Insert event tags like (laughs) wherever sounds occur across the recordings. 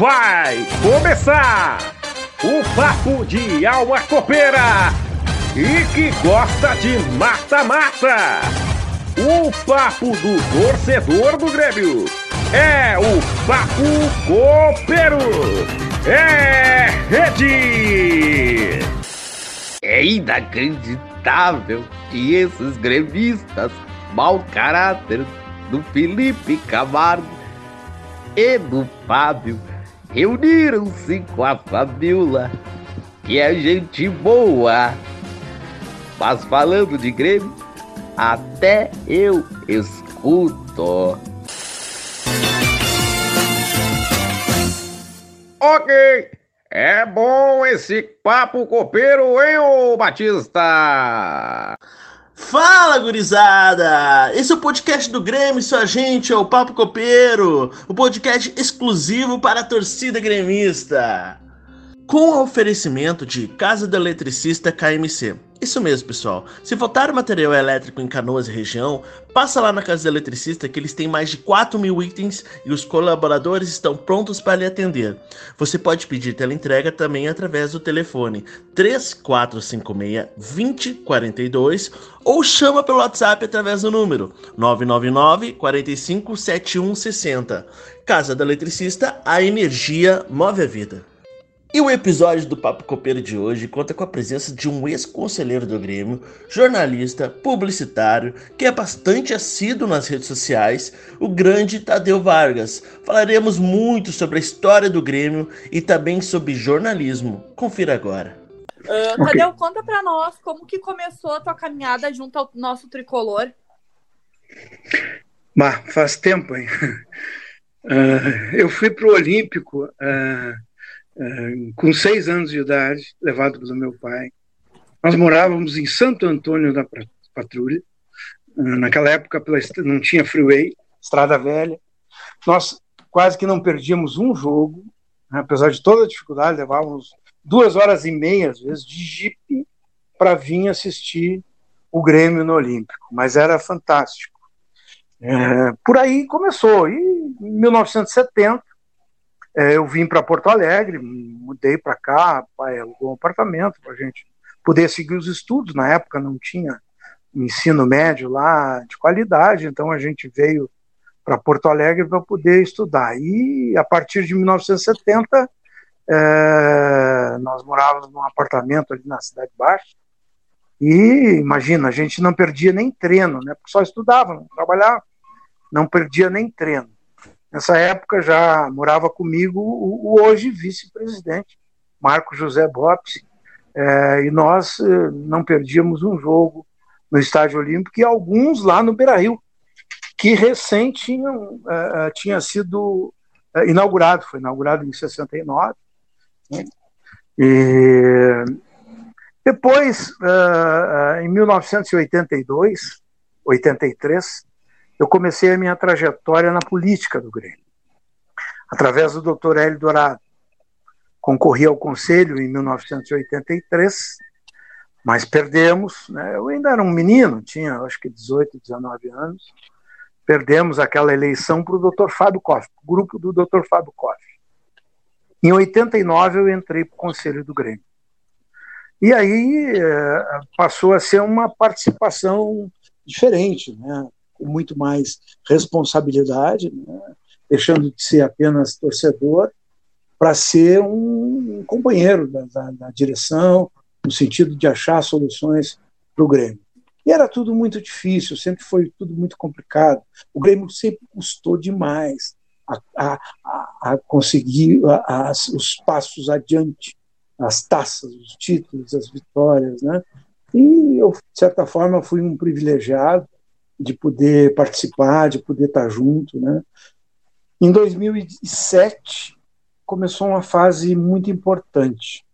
Vai começar o papo de alma copeira e que gosta de mata-mata. O papo do torcedor do Grêmio é o papo copeiro. É rede. É inacreditável que esses gremistas mau caráter do Felipe Camargo e do Fábio reuniram-se com a Fabiola, que é gente boa. Mas falando de Grêmio, até eu escuto. Ok, é bom esse papo copeiro, hein, ô Batista? Fala, gurizada! Esse é o podcast do Grêmio, sua gente, é o Papo Copeiro, o podcast exclusivo para a torcida gremista. Com o oferecimento de Casa do Eletricista KMC. Isso mesmo, pessoal. Se faltar material elétrico em Canoas e região, passa lá na Casa do Eletricista que eles têm mais de 4 mil itens e os colaboradores estão prontos para lhe atender. Você pode pedir teleentrega também através do telefone 3456-2042 ou chama pelo WhatsApp através do número 999 45 7160. Casa do Eletricista, a energia move a vida. E o episódio do Papo Copeiro de hoje conta com a presença de um ex-conselheiro do Grêmio, jornalista, publicitário, que é bastante assíduo nas redes sociais, o grande Tadeu Vargas. Falaremos muito sobre a história do Grêmio e também sobre jornalismo. Confira agora. Uh, okay. Tadeu, conta pra nós como que começou a tua caminhada junto ao nosso tricolor. Bah, faz tempo, hein? Uh, (laughs) eu fui pro Olímpico... Uh com seis anos de idade, levado pelo meu pai. Nós morávamos em Santo Antônio da Patrulha. Eh, naquela época não tinha freeway, estrada velha. Nós quase que não perdíamos um jogo, né? apesar de toda a dificuldade, levávamos duas horas e meia, às vezes, de jipe para vir assistir o Grêmio no Olímpico. Mas era fantástico. É, por aí começou. E em 1970, é, eu vim para Porto Alegre, mudei para cá, pai alugou um apartamento para a gente poder seguir os estudos. Na época não tinha ensino médio lá de qualidade, então a gente veio para Porto Alegre para poder estudar. E a partir de 1970, é, nós morávamos num apartamento ali na Cidade Baixa. E imagina, a gente não perdia nem treino, né? Porque só estudava, não trabalhava, não perdia nem treino. Nessa época já morava comigo o, o hoje vice-presidente, Marco José Bopes, é, e nós é, não perdíamos um jogo no Estádio Olímpico e alguns lá no Beira-Rio, que recém tinham, é, tinha sido inaugurado, foi inaugurado em 69. Né? E depois, em 1982, 83, eu comecei a minha trajetória na política do Grêmio, através do Dr. Hélio Dourado. Concorri ao Conselho em 1983, mas perdemos. Né? Eu ainda era um menino, tinha acho que 18, 19 anos. Perdemos aquela eleição para o Dr. Fábio Koff, grupo do Dr. Fábio Koff. Em 89 eu entrei para o Conselho do Grêmio. E aí eh, passou a ser uma participação diferente, né? Com muito mais responsabilidade, né? deixando de ser apenas torcedor, para ser um companheiro da, da, da, direção, no sentido de achar soluções para o Grêmio. E era tudo muito difícil, sempre foi tudo muito complicado. O Grêmio sempre custou demais a, a, a conseguir as, os passos adiante, as taças, os títulos, as vitórias. Né? E eu, de certa forma, fui um privilegiado de poder participar, de poder estar junto, né? Em 2007 começou uma fase muito importante,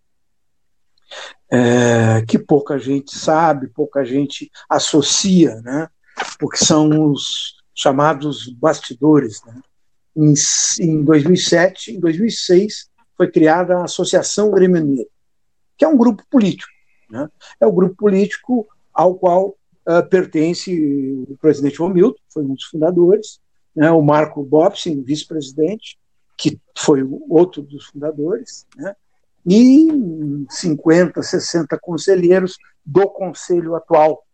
é, que pouca gente sabe, pouca gente associa, né? Porque são os chamados bastidores, né? Em, em 2007, em 2006 foi criada a Associação Grêmio que é um grupo político, né? É o grupo político ao qual uh, pertence o presidente Romildo, foi um dos fundadores, né, o Marco Bopsin, vice-presidente, que foi outro dos fundadores, né? e 50, 60 conselheiros do conselho atual,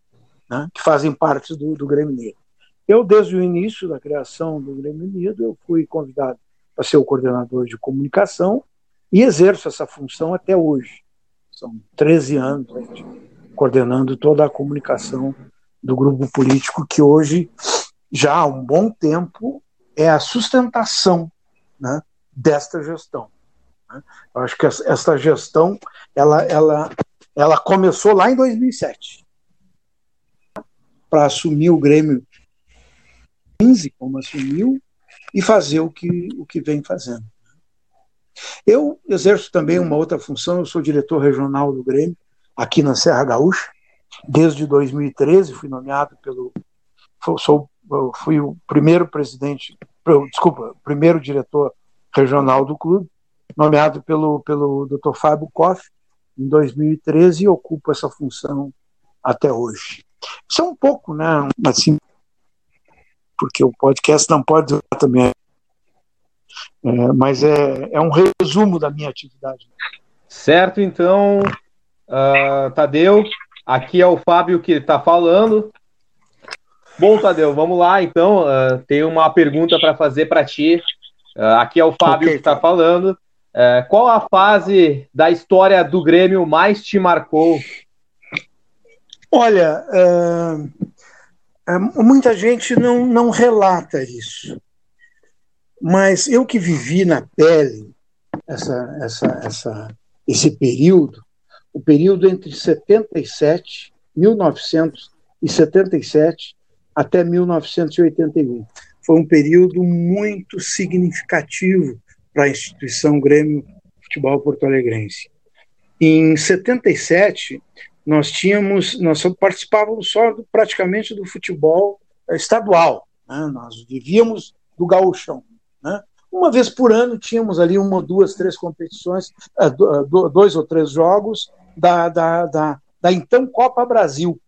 né? que fazem parte do, do Grêmio Negro. Eu, desde o início da criação do Grêmio Unido, eu fui convidado para ser o coordenador de comunicação e exerço essa função até hoje. São 13 anos gente, coordenando toda a comunicação do grupo político que hoje, já há um bom tempo, é a sustentação né, desta gestão. Né? Eu acho que essa gestão ela, ela, ela começou lá em 2007 para assumir o Grêmio 15, como assumiu, e fazer o que, o que vem fazendo. Eu exerço também uma outra função, eu sou diretor regional do Grêmio, aqui na Serra Gaúcha, desde 2013, fui nomeado pelo. Sou, fui o primeiro presidente, desculpa, primeiro diretor regional do clube, nomeado pelo, pelo Dr. Fábio Koff em 2013 e ocupo essa função até hoje. Isso é um pouco, né, assim, porque o podcast não pode também. É, mas é, é um resumo da minha atividade. Certo, então, uh, Tadeu, aqui é o Fábio que está falando. Bom, Tadeu, vamos lá, então. Uh, tem uma pergunta para fazer para ti. Uh, aqui é o Fábio okay, que está falando. Uh, qual a fase da história do Grêmio mais te marcou? Olha, muita gente não, não relata isso. Mas eu que vivi na pele essa, essa, essa, esse período, o período entre 77, 1977 até 1981. Foi um período muito significativo para a instituição Grêmio Futebol Porto Alegrense. Em 77, nós tínhamos, nós participávamos só do, praticamente do futebol eh, estadual, né? nós vivíamos do gauchão. Né? Uma vez por ano tínhamos ali uma, duas, três competições, eh, eh, dois ou três jogos da, da, da, da então Copa Brasil,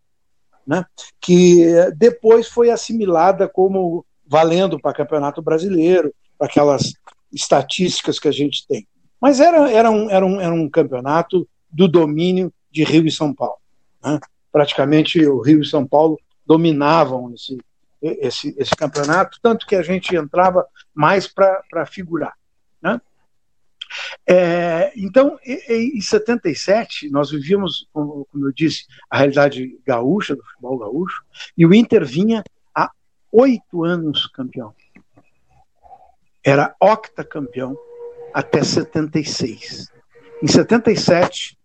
né? que depois foi assimilada como valendo para Campeonato Brasileiro, para aquelas estatísticas que a gente tem. Mas era, era, um, era, um, era um campeonato do domínio de Rio e São Paulo. Né? Praticamente o Rio e São Paulo dominavam esse, esse, esse campeonato, tanto que a gente entrava mais para figurar. Né? É, então, em 77, nós vivíamos, como, como eu disse, a realidade gaúcha, do futebol gaúcho, e o Inter vinha há oito anos campeão. Era octacampeão até 76. Em 77,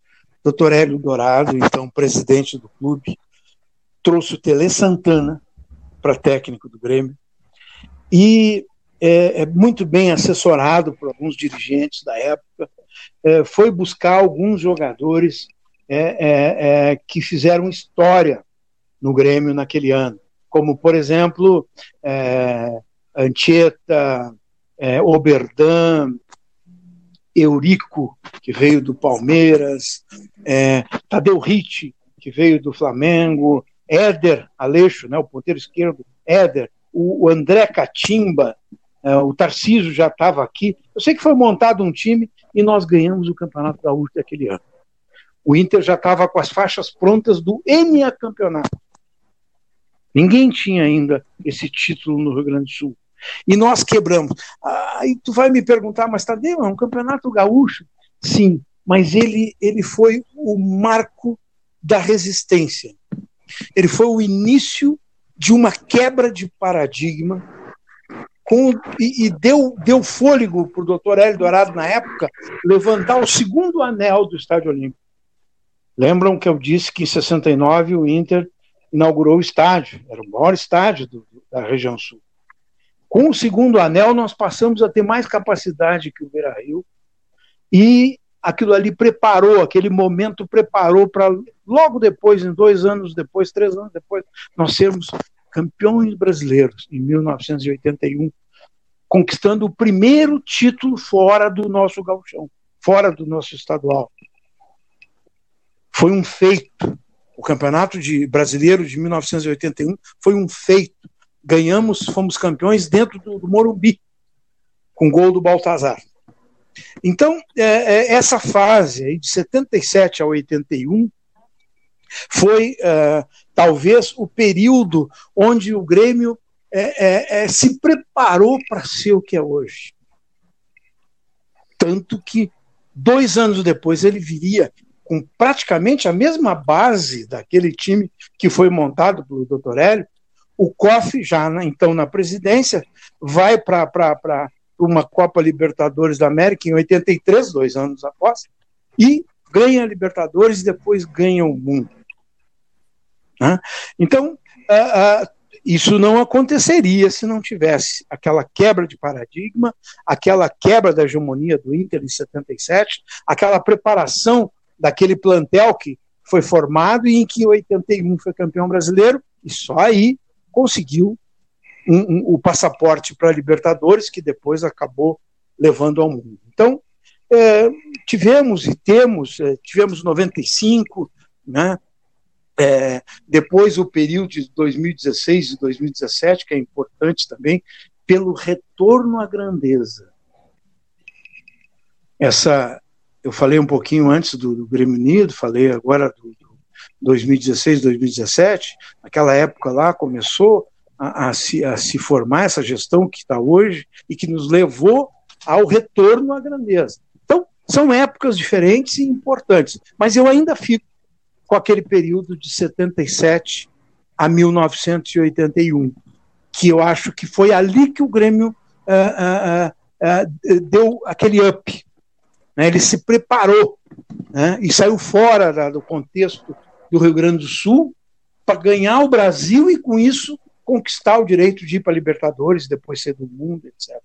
Dr. Hélio Dourado, então presidente do clube, trouxe o Tele Santana para técnico do Grêmio e é, é, muito bem assessorado por alguns dirigentes da época, é, foi buscar alguns jogadores é, é, é, que fizeram história no Grêmio naquele ano, como por exemplo Anchieta, Oberdan, Eurico, que veio do Palmeiras, Tadeu Ritt, que veio do Flamengo, Éder Aleixo, né, o ponteiro esquerdo, Éder, o, André Catimba, o Tarcísio já estava aqui. Eu sei que foi montado um time e nós ganhamos o Campeonato Gaúcho daquele ano. O Inter já estava com as faixas prontas do EMEA Campeonato. Ninguém tinha ainda esse título no Rio Grande do Sul. E nós quebramos. Aí tu vai me perguntar, mas Tadeu, é um campeonato gaúcho? Sim, mas ele, ele foi o marco da resistência. Ele foi o início de uma quebra de paradigma com, e, e, deu, deu fôlego para o doutor Hélio Dourado, na época, levantar o segundo anel do Estádio Olímpico. Lembram que eu disse que em 69 o Inter inaugurou o estádio, era o maior estádio do, da região sul. Com o segundo anel, nós passamos a ter mais capacidade que o Beira Rio, e aquilo ali preparou, aquele momento preparou para logo depois, em dois anos depois, três anos depois, nós sermos campeões brasileiros, em 1981, conquistando o primeiro título fora do nosso gauchão, fora do nosso estadual. Foi um feito. O Campeonato de Brasileiro de 1981 foi um feito ganhamos, fomos campeões dentro do, do Morumbi, com gol do Baltazar. Então, é, é, essa fase aí, de 77 a 81 foi uh, talvez o período onde o Grêmio é, é, é se preparou para ser o que é hoje. Tanto que dois anos depois ele viria com praticamente a mesma base daquele time que foi montado pelo Dr. Hélio. O COF, já na, então na presidência, vai para uma Copa Libertadores da América em 83, dois anos após, e ganha a Libertadores e depois ganha o mundo. Né? Então, uh, uh, isso não aconteceria se não tivesse aquela quebra de paradigma, aquela quebra da hegemonia do Inter em 77, aquela preparação daquele plantel que foi formado e em que em 81 foi campeão brasileiro, e só aí conseguiu um, um, o passaporte para a Libertadores, que depois acabou levando ao mundo. Então, é, tivemos e temos, é, tivemos 95, né? É, depois o período de 2016 e 2017, que é importante também, pelo retorno à grandeza. Essa, eu falei um pouquinho antes do, do Grêmio Unido, falei agora do, do 2016, 2017, naquela época lá começou a, a, se, a se formar essa gestão que está hoje e que nos levou ao retorno à grandeza. Então, são épocas diferentes e importantes, mas eu ainda fico com aquele período de 77 a 1981, que eu acho que foi ali que o Grêmio uh, uh, uh, deu aquele up. Né? Ele se preparou né? e saiu fora da, do contexto do Rio Grande do Sul para ganhar o Brasil e, com isso, conquistar o direito de ir para Libertadores, depois ser do mundo, etc.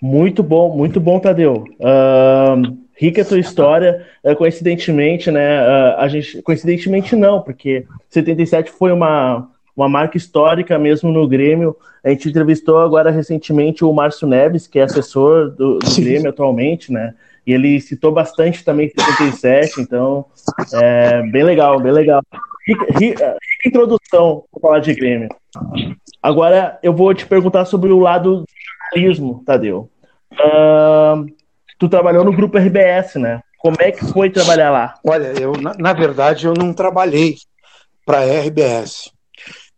Muito bom, muito bom, Tadeu. Uh, rica a tua história. Uh, coincidentemente, né? Uh, a gente, coincidentemente não, porque 77 foi uma, uma marca histórica mesmo no Grêmio. A gente entrevistou agora recentemente o Márcio Neves, que é assessor do, do Grêmio atualmente, né? E ele citou bastante também 77, então é bem legal, bem legal. Rica, rica, rica introdução para falar de Grêmio. Agora eu vou te perguntar sobre o lado do jornalismo, Tadeu. Uh, tu trabalhou no grupo RBS, né? Como é que foi trabalhar lá? Olha, eu na, na verdade eu não trabalhei para a RBS.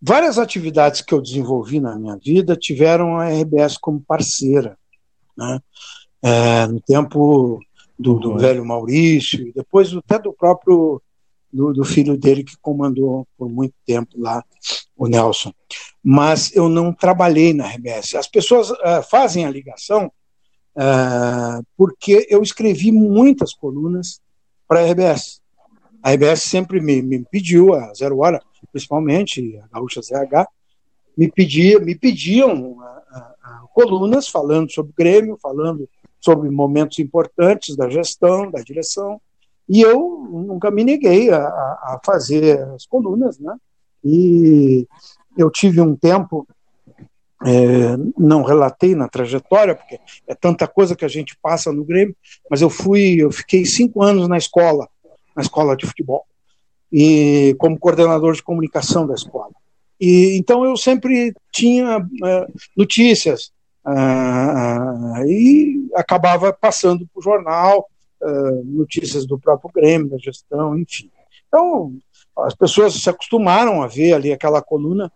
Várias atividades que eu desenvolvi na minha vida tiveram a RBS como parceira. Né? É, no tempo do, do velho Maurício, depois até do próprio do, do, filho dele que comandou por muito tempo lá, o Nelson. Mas eu não trabalhei na RBS. As pessoas uh, fazem a ligação uh, porque eu escrevi muitas colunas para a RBS. A RBS sempre me, me pediu, a Zero Hora, principalmente, a Gaúcha ZH, me, pedia, me pediam uh, colunas falando sobre o Grêmio, falando sobre momentos importantes da gestão, da direção, e eu nunca me neguei a, a fazer as colunas, né? E eu tive um tempo, é, não relatei na trajetória, porque é tanta coisa que a gente passa no Grêmio, mas eu fui, eu fiquei cinco anos na escola, na escola de futebol, e como coordenador de comunicação da escola. E então eu sempre tinha uh, notícias uh, e acabava passando para o jornal, notícias do próprio Grêmio, da gestão, enfim. Então, as pessoas se acostumaram a ver ali aquela coluna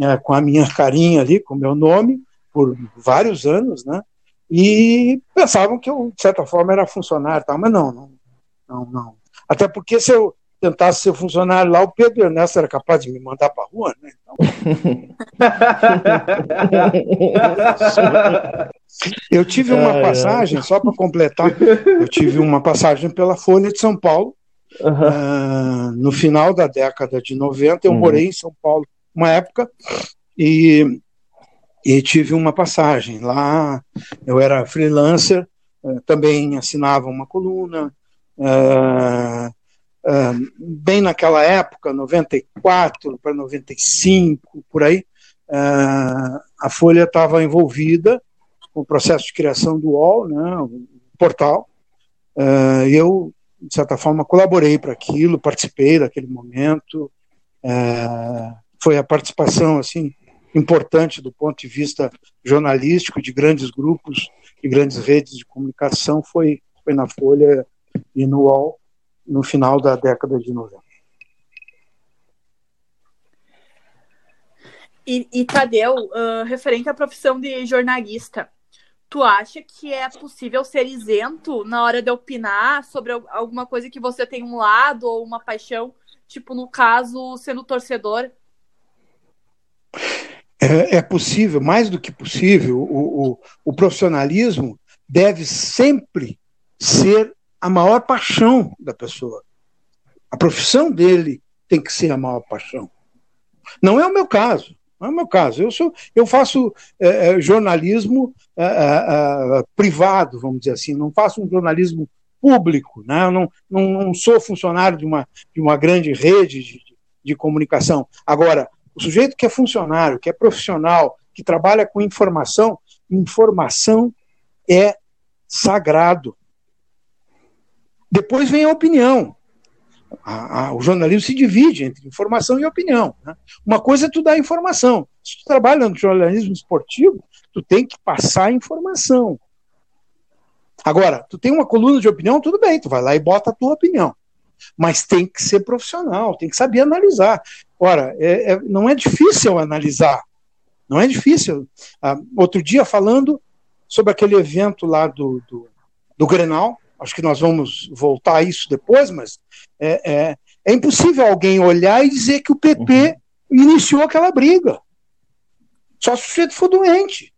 né, com a minha carinha ali, com o meu nome, por vários anos, né? E pensavam que eu, de certa forma, era funcionário, tal, mas não, não, não, não. Até porque se eu tentasse ser funcionário lá, o Pedro Ernesto era capaz de me mandar para a rua, né? Então... (laughs) eu tive uma passagem, só para completar, eu tive uma passagem pela Folha de São Paulo, uhum. uh, no final da década de 90, eu uhum. morei em São Paulo uma época e, e tive uma passagem lá, eu era freelancer, uh, também assinava uma coluna, uh, Uh, bem naquela época, 94 para 95, por aí, uh, a Folha estava envolvida com o processo de criação do UOL, né, o portal, eu, de certa forma, colaborei para aquilo, participei daquele momento, foi a participação, assim, importante do ponto de vista jornalístico de grandes grupos e grandes redes de comunicação foi, foi na Folha e no UOL no final da década de 90. E, e Tadeu, uh, referente à profissão de jornalista, tu acha que é possível ser isento na hora de opinar sobre alguma coisa que você tem um lado ou uma paixão, tipo no caso, sendo torcedor? É, é possível, mais do que possível, o, o, o profissionalismo deve sempre ser a maior paixão da pessoa. A profissão dele tem que ser a maior paixão. Não é o meu caso. Não é o meu caso. Eu, sou, eu faço é, é jornalismo é, privado, vamos dizer assim. Não faço um jornalismo público. Né? Eu não, não, não sou funcionário de uma, de uma grande rede de, de comunicação. Agora, o sujeito que é funcionário, que é profissional, que trabalha com informação, informação é sagrado. Depois vem a opinião. A, a, o jornalismo se divide entre informação e opinião. Né? Uma coisa é tu dar informação. Se tu trabalha no jornalismo esportivo, tu tem que passar informação. Agora, tu tem uma coluna de opinião, tudo bem, tu vai lá e bota a tua opinião. Mas tem que ser profissional, tem que saber analisar. Ora, é, é, não é difícil analisar. Não é difícil. Ah, outro dia, falando sobre aquele evento lá do, do, do Grenal, acho que nós vamos voltar a isso depois, mas é, é, é impossível alguém olhar e dizer que o PP uhum. iniciou aquela briga. Só se o sujeito for doente.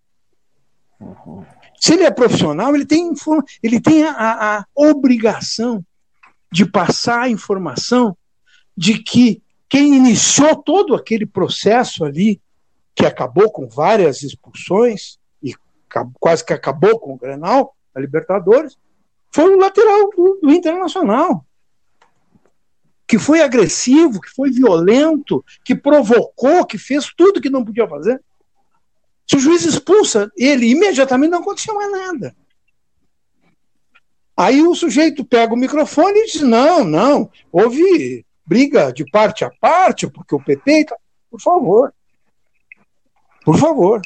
Uhum. Se ele é profissional, ele tem, ele tem a, a obrigação de passar a informação de que quem iniciou todo aquele processo ali, que acabou com várias expulsões e quase que acabou com o Grenal, a Libertadores, foi o lateral do, do Internacional. Que foi agressivo, que foi violento, que provocou, que fez tudo que não podia fazer. Se o juiz expulsa ele, imediatamente não aconteceu mais nada. Aí o sujeito pega o microfone e diz: não, não, houve briga de parte a parte, porque o PT. Por favor. Por favor.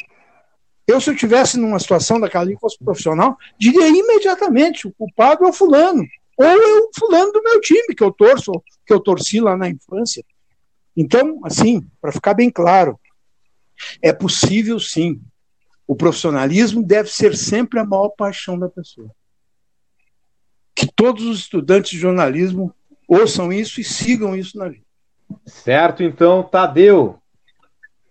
Eu, se eu tivesse numa situação daquela e fosse profissional, diria imediatamente: o culpado é o fulano. Ou é o fulano do meu time, que eu torço, que eu torci lá na infância. Então, assim, para ficar bem claro, é possível sim. O profissionalismo deve ser sempre a maior paixão da pessoa. Que todos os estudantes de jornalismo ouçam isso e sigam isso na vida. Certo, então, Tadeu.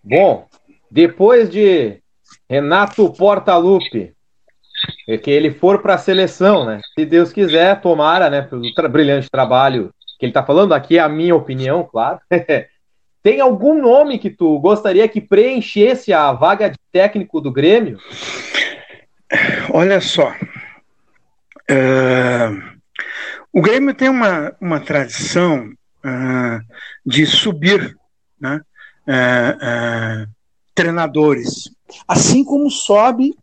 Bom, depois de Renato Portaluppi, é que ele for para a seleção, né? Se Deus quiser, tomara, né? Pelo tra brilhante trabalho que ele está falando, aqui é a minha opinião, claro. (laughs) Tem algum nome que tu gostaria que preenchesse a vaga de técnico do Grêmio? Olha só. Uh, o Grêmio tem uma, uma tradição uh, de subir né, uh, treinadores, assim como sobe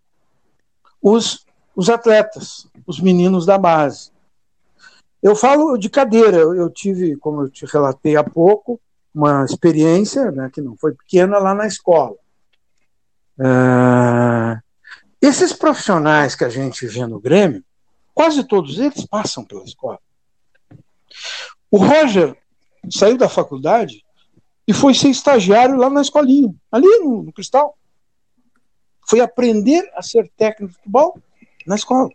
os, os atletas, os meninos da base. Eu falo de cadeira, eu tive, como eu te relatei há pouco, uma experiência né, que não foi pequena lá na escola. Uh, esses profissionais que a gente vê no Grêmio, quase todos eles passam pela escola. O Roger saiu da faculdade e foi ser estagiário lá na escolinha, ali no, no Cristal. Foi aprender a ser técnico de futebol na escola.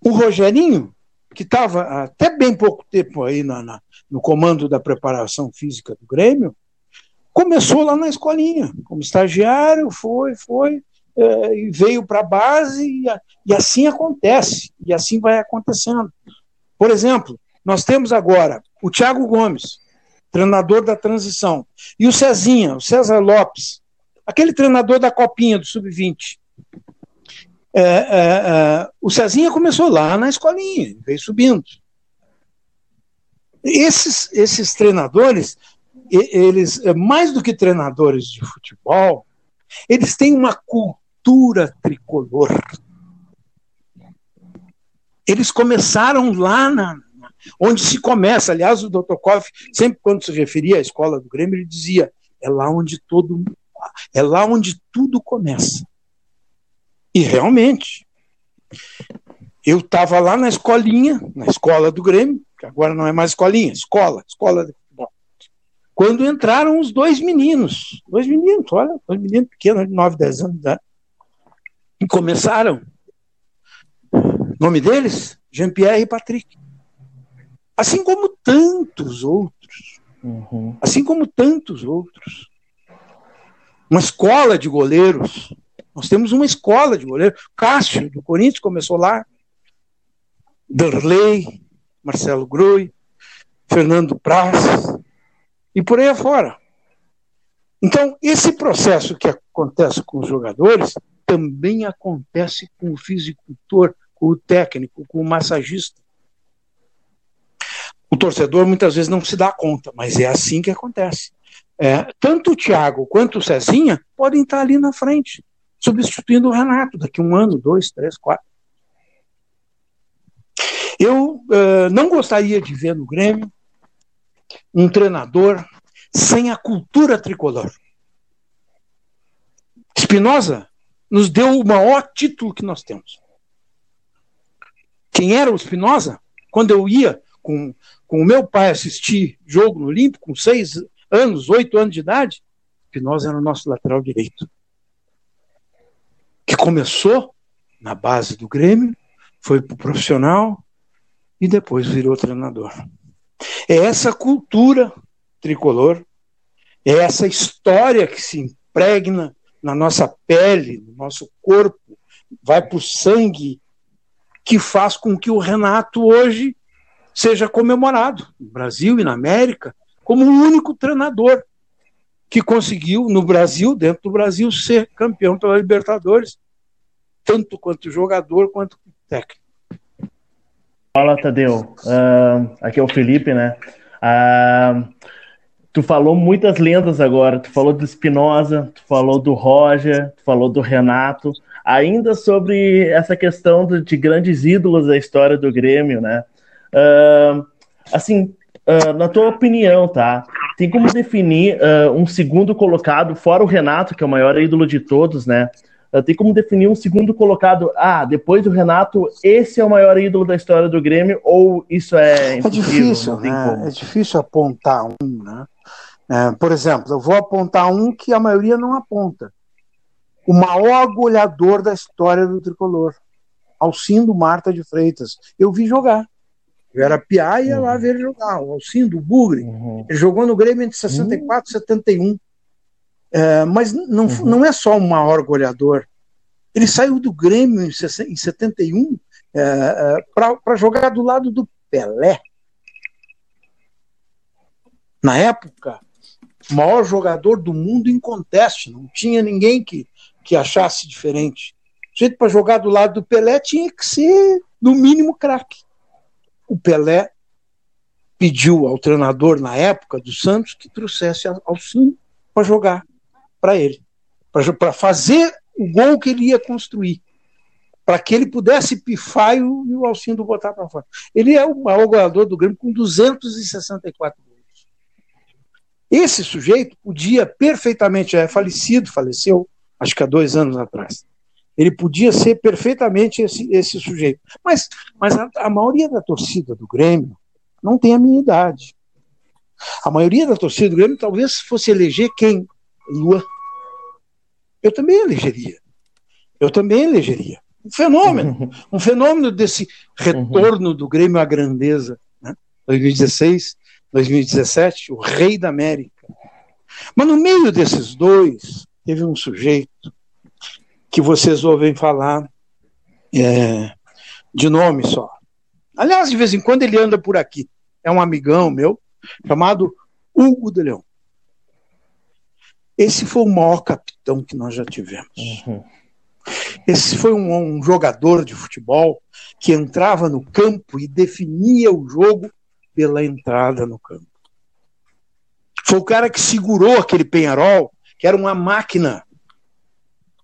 O Rogerinho, que estava até bem pouco tempo aí na, na, no comando da preparação física do Grêmio, começou lá na escolinha, como estagiário, foi, foi, e veio para a base, e, e assim acontece, e assim vai acontecendo. Por exemplo, nós temos agora o Thiago Gomes, treinador da transição. E o Cezinha, o César Lopes, aquele treinador da Copinha do Sub-20. É, é, é, o Cezinha começou lá na escolinha, veio subindo. Esses, esses treinadores, eles, é, mais do que treinadores de futebol, eles têm uma cultura tricolor. Eles começaram lá na, onde se começa. Aliás, o Dr. Koff, sempre quando se referia à escola do Grêmio, ele dizia: é lá onde todo, é lá onde tudo começa. E realmente, eu estava lá na escolinha, na escola do Grêmio, que agora não é mais escolinha, escola, escola de futebol. Quando entraram os dois meninos, dois meninos, olha, dois meninos pequenos, de 9, 10 anos de idade, e começaram. Nome deles? Jean-Pierre e Patrick. Assim como tantos outros. Uhum. Assim como tantos outros. Uma escola de goleiros. Nós temos uma escola de goleiros. Cássio, do Corinthians, começou lá. Darley, Marcelo Grui, Fernando Praz, e por aí afora. Então, esse processo que acontece com os jogadores também acontece com o fisicultor, com o técnico, com o massagista. O torcedor muitas vezes não se dá conta, mas é assim que acontece. É, tanto o Thiago quanto o Cezinha podem estar ali na frente, substituindo o Renato daqui um ano, dois, três, quatro. Eu uh, não gostaria de ver no Grêmio um treinador sem a cultura tricolor. Espinosa nos deu o maior título que nós temos. Quem era o Espinosa? Quando eu ia com, com o meu pai assistir jogo no Olímpico, com seis anos, oito anos de idade, Espinosa era o nosso lateral direito. Que começou na base do Grêmio, foi para o profissional, e depois virou treinador. É essa cultura tricolor, é essa história que se impregna na nossa pele, no nosso corpo, vai para o sangue, que faz com que o Renato hoje seja comemorado no Brasil e na América como o único treinador que conseguiu, no Brasil, dentro do Brasil, ser campeão pela Libertadores, tanto quanto jogador quanto técnico. Fala, Tadeu. Uh, aqui é o Felipe, né? Uh, tu falou muitas lendas agora. Tu falou do Espinosa, tu falou do Roger, tu falou do Renato. Ainda sobre essa questão de, de grandes ídolos da história do Grêmio, né? Uh, assim, na tua opinião, tá? Tem como definir um segundo colocado, fora o Renato, que é o maior ídolo de todos, né? Tem como definir um segundo colocado. Ah, depois do Renato, esse é o maior ídolo da história do Grêmio, ou isso é É difícil, né? É difícil apontar um, né? É, por exemplo, eu vou apontar um que a maioria não aponta. O maior goleador da história do tricolor, Alcindo Marta de Freitas. Eu vi jogar. Eu era piá e ia uhum. lá ver ele jogar. O Alcindo, o Bugre. Uhum. Ele jogou no Grêmio entre 64 e uhum. 71. É, mas não, uhum. não é só o maior goleador. Ele saiu do Grêmio em, em 71 é, é, para jogar do lado do Pelé. Na época, o maior jogador do mundo em conteste, não tinha ninguém que, que achasse diferente. O jeito para jogar do lado do Pelé tinha que ser, no mínimo, craque. O Pelé pediu ao treinador na época do Santos que trouxesse Alcino para jogar para ele, para fazer o gol que ele ia construir, para que ele pudesse pifar e o, e o Alcindo botar para fora. Ele é o maior goleador do Grêmio com 264 gols. Esse sujeito podia perfeitamente, é falecido, faleceu acho que há dois anos atrás. Ele podia ser perfeitamente esse, esse sujeito. Mas, mas a, a maioria da torcida do Grêmio não tem a minha idade. A maioria da torcida do Grêmio talvez fosse eleger quem? Lua. Eu também elegeria. Eu também elegeria. Um fenômeno. Um fenômeno desse retorno uhum. do Grêmio à grandeza. Né? 2016, 2017, o rei da América. Mas no meio desses dois, teve um sujeito que vocês ouvem falar é, de nome só. Aliás, de vez em quando ele anda por aqui. É um amigão meu, chamado Hugo de Leão. Esse foi o maior capitão que nós já tivemos. Uhum. Esse foi um, um, jogador de futebol que entrava no campo e definia o jogo pela entrada no campo. Foi o cara que segurou aquele Penharol, que era uma máquina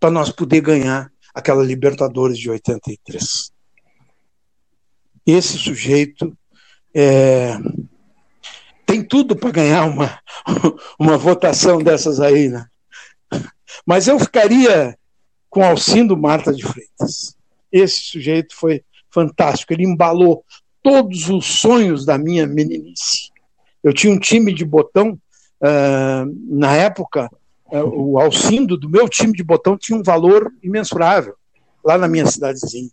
para nós poder ganhar aquela Libertadores de 83. Esse sujeito é, tem tudo para ganhar uma, (laughs) uma votação dessas aí, né? Mas eu ficaria com Alcindo Marta de Freitas. Esse sujeito foi fantástico. Ele embalou todos os sonhos da minha meninice. Eu tinha um time de botão, uh, na época, uh, o Alcindo do meu time de botão tinha um valor imensurável, lá na minha cidadezinha.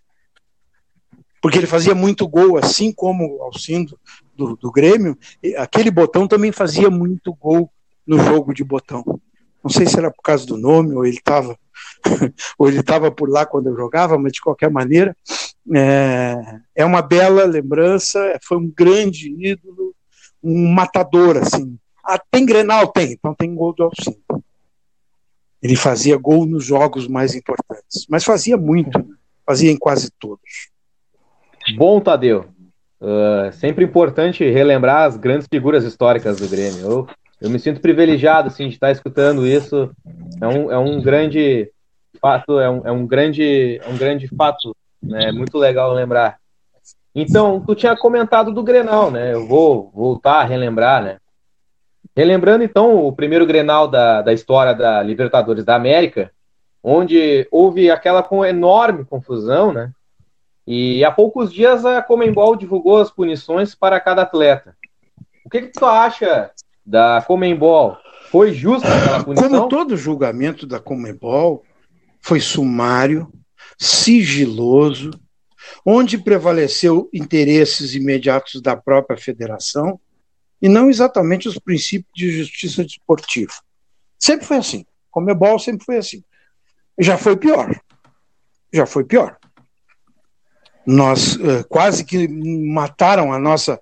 Porque ele fazia muito gol, assim como o Alcindo do, do Grêmio, aquele botão também fazia muito gol no jogo de botão. Não sei se era por causa do nome ou ele estava (laughs) ou ele estava por lá quando eu jogava, mas de qualquer maneira é, é uma bela lembrança. Foi um grande ídolo, um matador assim. Ah, tem Grenal tem, então tem gol do Alcino. Ele fazia gol nos jogos mais importantes, mas fazia muito, fazia em quase todos. Bom, Tadeu. Uh, sempre importante relembrar as grandes figuras históricas do Grêmio. Eu eu me sinto privilegiado assim, de estar escutando isso. É um, é um grande fato, é um, é um grande, é um grande fato, né? É muito legal lembrar. Então, tu tinha comentado do Grenal, né? Eu vou voltar a relembrar, né? Relembrando então o primeiro Grenal da, da história da Libertadores da América, onde houve aquela enorme confusão, né? E há poucos dias a Comembol divulgou as punições para cada atleta. O que, que tu acha da Comembol foi justa aquela punição? Como todo julgamento da Comembol, foi sumário, sigiloso, onde prevaleceu interesses imediatos da própria federação e não exatamente os princípios de justiça desportiva. Sempre foi assim. Comebol sempre foi assim. Já foi pior. Já foi pior. Nós uh, quase que mataram a nossa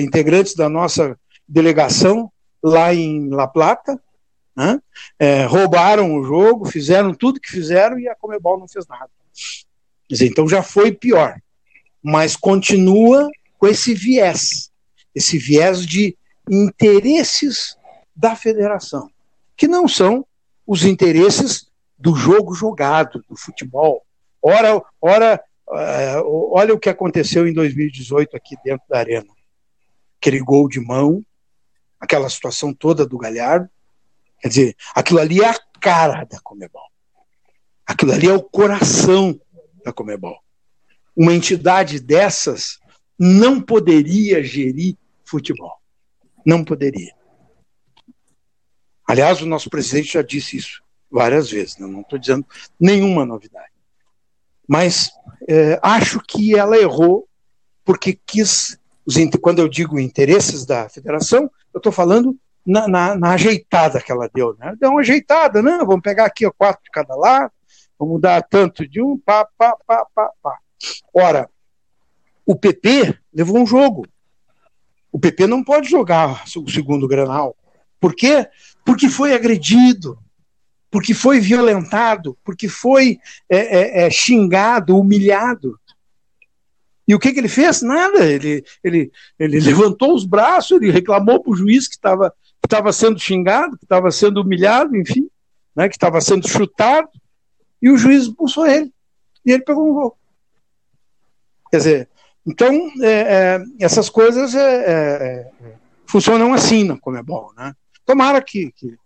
integrantes da nossa delegação lá em La Plata, né? é, roubaram o jogo, fizeram tudo que fizeram e a Comebol não fez nada. Então já foi pior, mas continua com esse viés, esse viés de interesses da federação, que não são os interesses do jogo jogado, do futebol. Ora, ora, uh, olha o que aconteceu em 2018 aqui dentro da arena. Aquele gol de mão, aquela situação toda do Galhardo. Quer dizer, aquilo ali é a cara da Comebol. Aquilo ali é o coração da Comebol. Uma entidade dessas não poderia gerir futebol. Não poderia. Aliás, o nosso presidente já disse isso várias vezes, né? não estou dizendo nenhuma novidade. Mas é, acho que ela errou porque quis, quando eu digo interesses da federação, eu estou falando na, na, na, ajeitada que ela deu. Né? Deu uma ajeitada, não, vamos pegar aqui quatro de cada lado, vamos dar tanto de um, pá, pá, pá, pá, pá. Ora, o PP levou um jogo. O PP não pode jogar o segundo Granal. Por quê? Porque foi agredido, porque foi violentado, porque foi é, é, é, xingado, humilhado. E o que, que ele fez? Nada. Ele, ele, ele levantou os braços, ele reclamou para o juiz que estava sendo xingado, que estava sendo humilhado, enfim, né, que estava sendo chutado, e o juiz expulsou ele. E ele pegou um gol. Quer dizer, então, é, é, essas coisas é, é, é funcionam assim na Comebol. Né? Tomara que, que,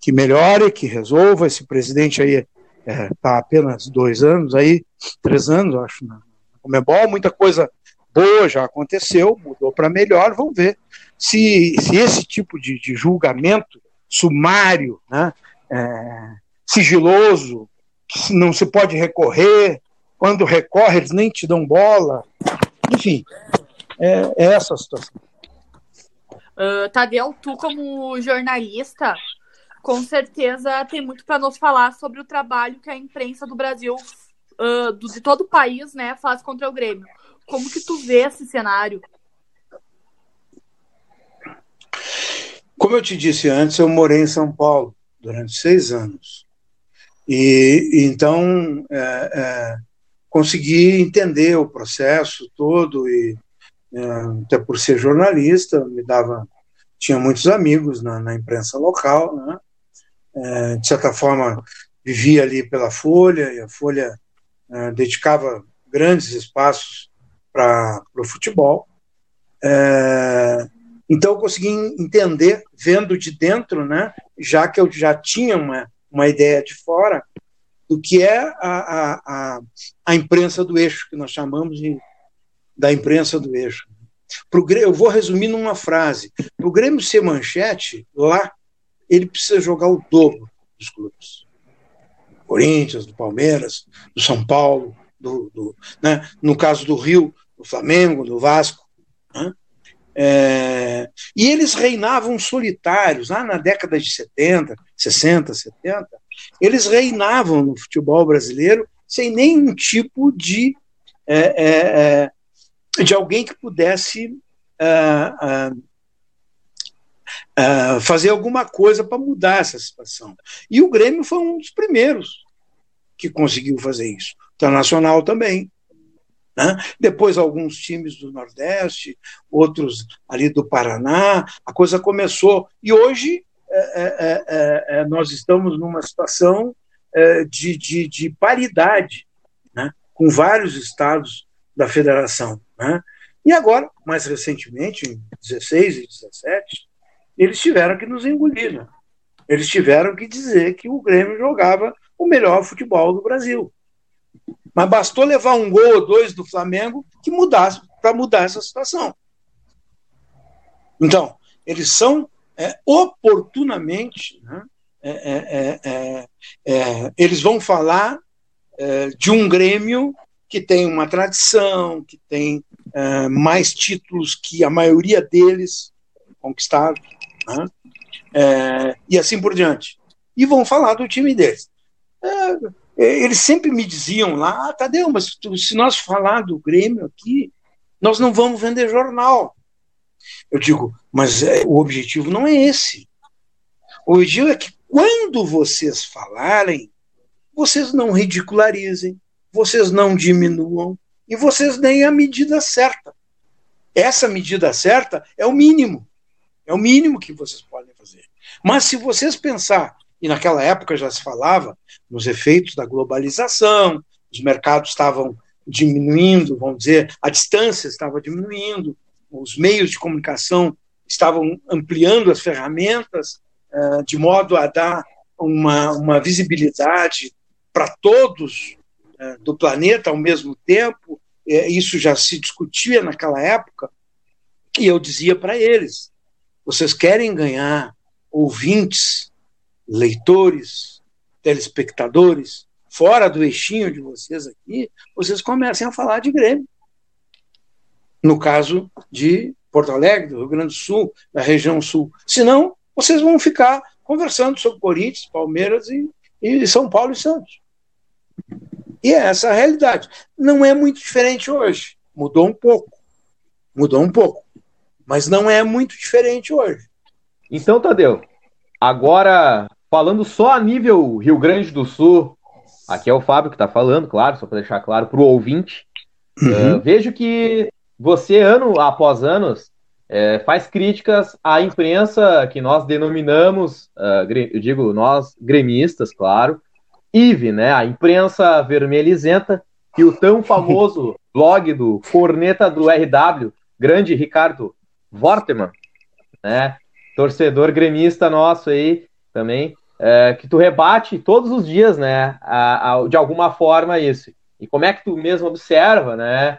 que, melhore, que resolva. Esse presidente aí está é, apenas dois anos, aí, três anos, acho, na, Comebol, muita coisa boa já aconteceu, mudou para melhor, vamos ver se, se esse tipo de, de julgamento sumário, né, é, sigiloso, que não se pode recorrer, quando recorre eles nem te dão bola, enfim, é, é essa a situação. Uh, Tadeu, tu como jornalista, com certeza tem muito para nos falar sobre o trabalho que a imprensa do Brasil uh, do, de todo o país, né, faz contra o Grêmio. Como que tu vê esse cenário? Como eu te disse antes, eu morei em São Paulo durante seis anos. E então é, é, consegui entender o processo todo e é, até por ser jornalista me dava tinha muitos amigos na, na imprensa local, né? É, de certa forma vivia ali pela Folha e a Folha é, dedicava grandes espaços para o futebol. É, então eu consegui entender, vendo de dentro, né, já que eu já tinha uma, uma ideia de fora do que é a, a, a, a imprensa do eixo, que nós chamamos de, da imprensa do eixo. Pro, eu vou resumir numa frase. Para o Grêmio ser manchete, lá, ele precisa jogar o dobro dos clubes. Corinthians, do Palmeiras, do São Paulo, do, do né? no caso do Rio, do Flamengo, do Vasco. Né? É, e eles reinavam solitários, lá na década de 70, 60, 70, eles reinavam no futebol brasileiro sem nenhum tipo de, é, é, é de alguém que pudesse é, é, fazer alguma coisa para mudar essa situação. E o Grêmio foi um dos primeiros que conseguiu fazer isso. O Internacional também. Né? Depois, alguns times do Nordeste, outros ali do Paraná, a coisa começou. E hoje é, é, é, é nós estamos numa situação é, de, de, de, paridade né? com vários estados da federação. Né? E agora, mais recentemente, em 16 e 17, eles tiveram que nos engolir. Né? Eles tiveram que dizer que o Grêmio jogava o melhor futebol do Brasil. Mas bastou levar um gol ou dois do Flamengo que mudasse para mudar essa situação. Então, eles são é, oportunamente, né, é, é, é, é eles vão falar de um Grêmio que tem uma tradição, que tem mais títulos que a maioria deles conquistaram, né, e assim por diante. E vão falar do time deles. É, eles sempre me diziam lá, ah, Tadeu, mas se nós falar do Grêmio aqui, nós não vamos vender jornal. Eu digo, mas é, o objetivo não é esse. O objetivo é que quando vocês falarem, vocês não ridicularizem, vocês não diminuam e vocês deem a medida certa. Essa medida certa é o mínimo. É o mínimo que vocês podem fazer. Mas se vocês pensar e naquela época já se falava nos efeitos da globalização, os mercados estavam diminuindo, vamos dizer, a distância estava diminuindo, os meios de comunicação estavam ampliando as ferramentas uh, de modo a dar uma, uma visibilidade para todos uh, do planeta ao mesmo tempo. Uh, isso já se discutia naquela época. E eu dizia para eles: vocês querem ganhar ouvintes leitores, telespectadores, fora do eixinho de vocês aqui, vocês comecem a falar de Grêmio. No caso de Porto Alegre, do Rio Grande do Sul, da região sul. Senão, vocês vão ficar conversando sobre Corinthians, Palmeiras e, e São Paulo e Santos. E é essa a realidade. Não é muito diferente hoje. Mudou um pouco. Mudou um pouco. Mas não é muito diferente hoje. Então, Tadeu, agora Falando só a nível Rio Grande do Sul, aqui é o Fábio que está falando, claro, só para deixar claro para o ouvinte. Uhum. Uh, vejo que você, ano após anos, é, faz críticas à imprensa que nós denominamos, uh, eu digo nós gremistas, claro, IVE, né, a imprensa vermelhizenta, e o tão famoso (laughs) blog do Corneta do RW, grande Ricardo Vorteman, né, torcedor gremista nosso aí, também, é, que tu rebate todos os dias, né, a, a, de alguma forma isso. E como é que tu mesmo observa, né,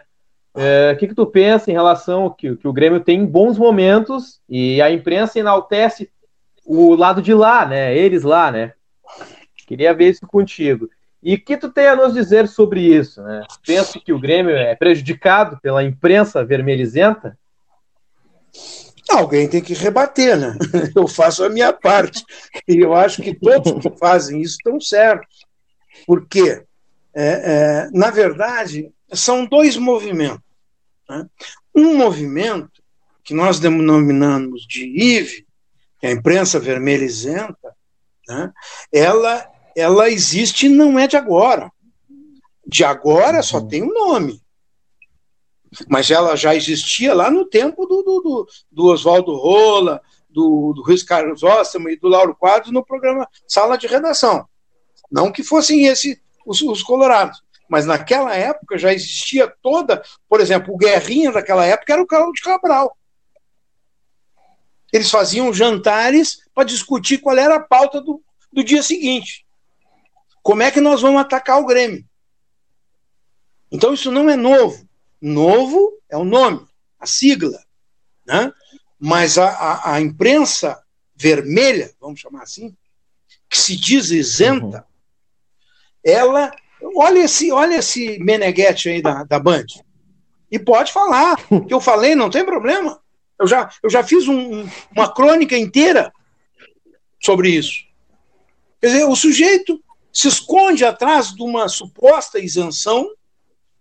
é, o que, que tu pensa em relação ao que, que o Grêmio tem bons momentos e a imprensa enaltece o lado de lá, né, eles lá, né. Queria ver isso contigo. E o que tu tem a nos dizer sobre isso, né? Penso que o Grêmio é prejudicado pela imprensa vermelhizenta? Alguém tem que rebater, né? (laughs) Eu faço a minha parte. E eu acho que todos que fazem isso estão certos. Por quê? É, é, na verdade, são dois movimentos. Né? Um movimento que nós denominamos de IVE, que é a imprensa vermelha isenta, né? ela, ela existe e não é de agora. De agora só uhum. tem o um nome. Mas ela já existia lá no tempo do, do, do, do Oswaldo Rola, do, do Luiz Carlos Osterman e do Lauro Quadros no programa Sala de Redação. Não que fossem esse os, os colorados, mas naquela época já existia toda, por exemplo, o Guerrinha daquela época era o Carlos de Cabral. Eles faziam jantares para discutir qual era a pauta do, do dia seguinte. como é que nós vamos atacar o Grêmio. Então isso não é novo. Novo é o nome, a sigla. Né? Mas a, a, a imprensa vermelha, vamos chamar assim, que se diz isenta, uhum. ela. Olha esse, olha esse Meneghetti aí da, da Band. E pode falar, que eu falei, não tem problema. Eu já, eu já fiz um, uma crônica inteira sobre isso. Quer dizer, o sujeito se esconde atrás de uma suposta isenção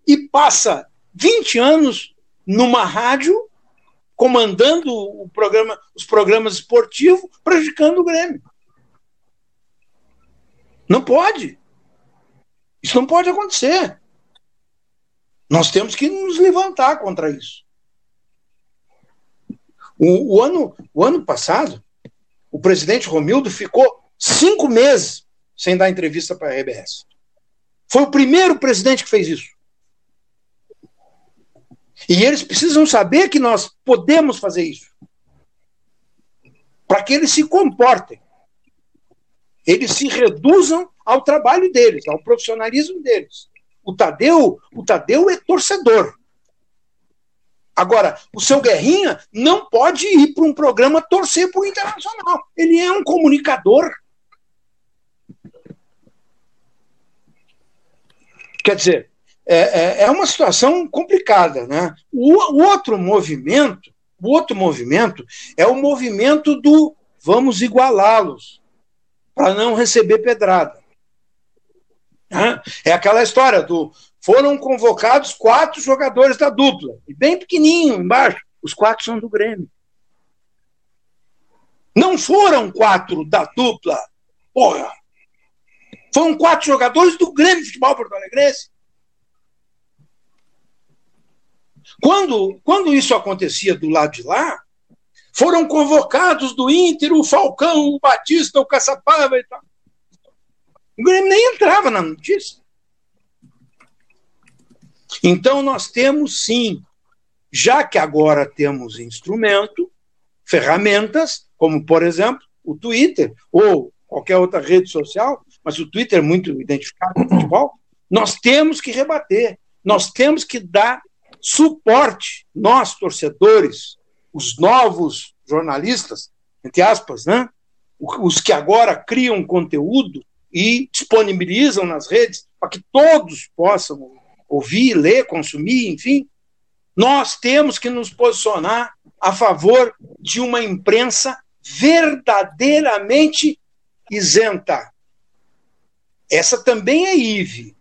e passa 20 anos numa rádio comandando o programa, os programas esportivos, prejudicando o Grêmio. Não pode. Isso não pode acontecer. Nós temos que nos levantar contra isso. O, o ano, o ano passado, o presidente Romildo ficou cinco meses sem dar entrevista para a RBS. Foi o primeiro presidente que fez isso. E eles precisam saber que nós podemos fazer isso. Para que eles se comportem. Eles se reduzam ao trabalho deles, ao profissionalismo deles. O Tadeu, o Tadeu é torcedor. Agora, o seu Guerrinha não pode ir para um programa torcer para o Internacional. Ele é um comunicador. Quer dizer, é, é, é uma situação complicada. Né? O, o outro movimento, o outro movimento é o movimento do vamos igualá-los para não receber pedrada. É aquela história do foram convocados quatro jogadores da dupla, e bem pequenininho embaixo, os quatro são do Grêmio. Não foram quatro da dupla, porra. Foram quatro jogadores do Grêmio Futebol Porto Alegrense. Quando, quando isso acontecia do lado de lá, foram convocados do Inter o Falcão, o Batista, o Caçapava e tal. O Grêmio nem entrava na notícia. Então nós temos sim, já que agora temos instrumento, ferramentas, como por exemplo o Twitter ou qualquer outra rede social, mas o Twitter é muito identificado com o futebol, nós temos que rebater, nós temos que dar suporte, nós, torcedores, os novos jornalistas, entre aspas, né? os que agora criam conteúdo e disponibilizam nas redes para que todos possam ouvir, ler, consumir, enfim, nós temos que nos posicionar a favor de uma imprensa verdadeiramente isenta. Essa também é IVE,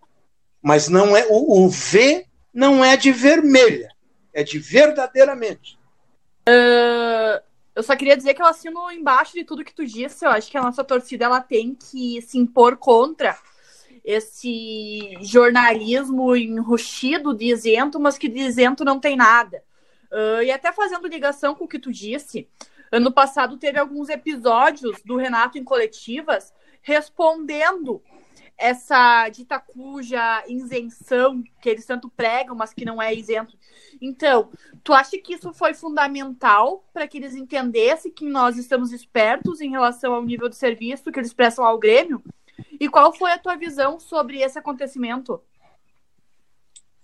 mas não é o, o V não é de vermelha, é de verdadeiramente. Uh, eu só queria dizer que eu assino embaixo de tudo que tu disse. Eu acho que a nossa torcida ela tem que se impor contra esse jornalismo enrustido de isento, mas que de isento não tem nada. Uh, e até fazendo ligação com o que tu disse, ano passado teve alguns episódios do Renato em coletivas respondendo essa dita cuja isenção que eles tanto pregam, mas que não é isento. Então, tu acha que isso foi fundamental para que eles entendessem que nós estamos espertos em relação ao nível de serviço que eles prestam ao Grêmio? E qual foi a tua visão sobre esse acontecimento?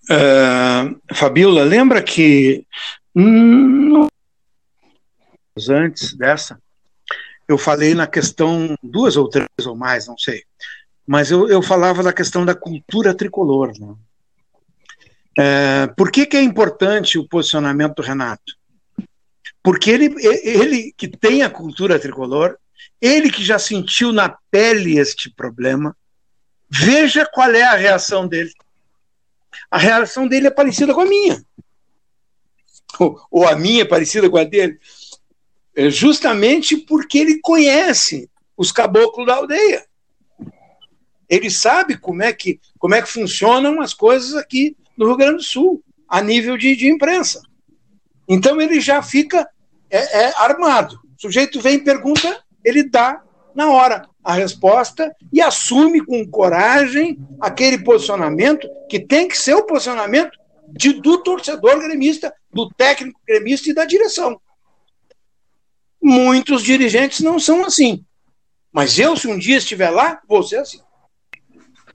Uh, Fabiola, lembra que hum, antes dessa eu falei na questão duas ou três ou mais, não sei, mas eu, eu falava da questão da cultura tricolor. Né? É, por que, que é importante o posicionamento do Renato? Porque ele, ele que tem a cultura tricolor, ele que já sentiu na pele este problema, veja qual é a reação dele. A reação dele é parecida com a minha. Ou, a minha é parecida com a dele. É justamente porque ele conhece os caboclos da aldeia. Ele sabe como é que, como é que funcionam as coisas aqui no Rio Grande do Sul, a nível de, de imprensa. Então ele já fica é, é, armado. O sujeito vem e pergunta, ele dá na hora a resposta e assume com coragem aquele posicionamento que tem que ser o posicionamento de, do torcedor gremista, do técnico gremista e da direção. Muitos dirigentes não são assim. Mas eu, se um dia estiver lá, vou ser assim.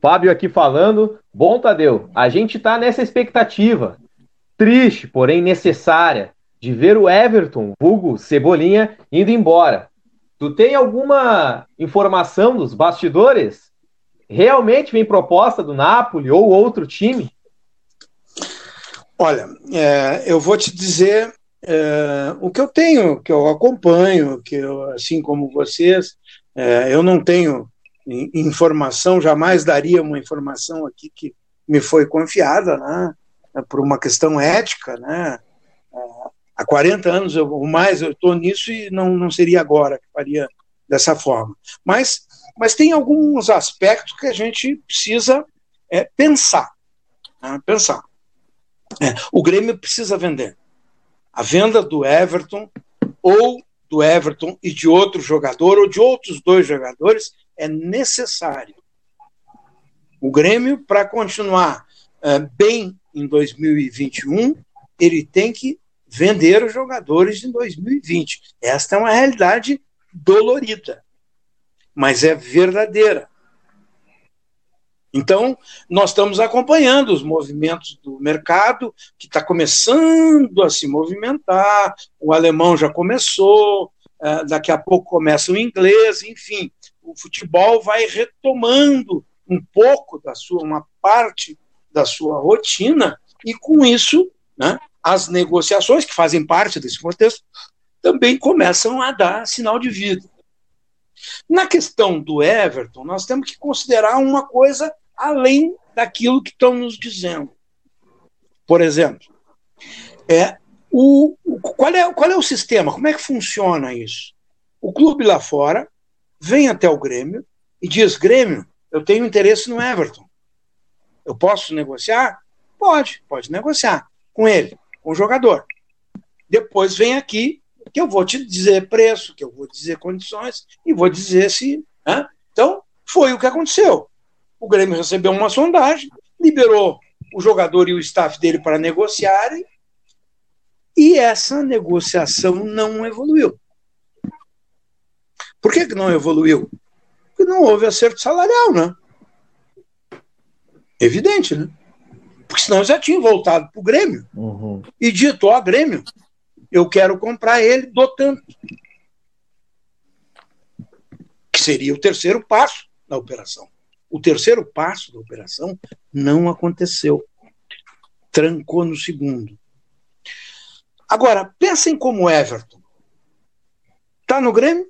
Fábio aqui falando. Bom, Tadeu, a gente tá nessa expectativa. Triste, porém necessária, de ver o Everton, vulgo Cebolinha, indo embora. Tu tem alguma informação dos bastidores? Realmente vem proposta do Napoli ou outro time? Olha, é, eu vou te dizer é, o que eu tenho, que eu acompanho, que eu, assim como vocês, é, eu não tenho informação, jamais daria uma informação aqui que me foi confiada, né, por uma questão ética, né, é, há 40 anos ou mais eu estou nisso e não, não seria agora que faria dessa forma. Mas, mas tem alguns aspectos que a gente precisa é, pensar. Né, pensar. É, o Grêmio precisa vender. A venda do Everton ou do Everton e de outro jogador ou de outros dois jogadores é necessário. O Grêmio, para continuar é, bem em 2021, ele tem que vender os jogadores em 2020. Esta é uma realidade dolorida, mas é verdadeira. Então, nós estamos acompanhando os movimentos do mercado, que está começando a se movimentar, o alemão já começou, é, daqui a pouco começa o inglês, enfim, o futebol vai retomando um pouco da sua, uma parte da sua rotina, e com isso, né, as negociações, que fazem parte desse contexto, também começam a dar sinal de vida. Na questão do Everton, nós temos que considerar uma coisa além daquilo que estão nos dizendo. Por exemplo, é, o, qual, é, qual é o sistema? Como é que funciona isso? O clube lá fora vem até o Grêmio e diz: Grêmio, eu tenho interesse no Everton. Eu posso negociar? Pode, pode negociar com ele, com o jogador. Depois vem aqui que eu vou te dizer preço, que eu vou dizer condições e vou dizer se. Né? Então, foi o que aconteceu. O Grêmio recebeu uma sondagem, liberou o jogador e o staff dele para negociarem, e essa negociação não evoluiu. Por que, que não evoluiu? Porque não houve acerto salarial, né? Evidente, né? Porque senão já tinha voltado para o Grêmio uhum. e dito: Ó, Grêmio, eu quero comprar ele, dou tanto. Que seria o terceiro passo da operação. O terceiro passo da operação não aconteceu. Trancou no segundo. Agora, pensem como Everton. Está no Grêmio,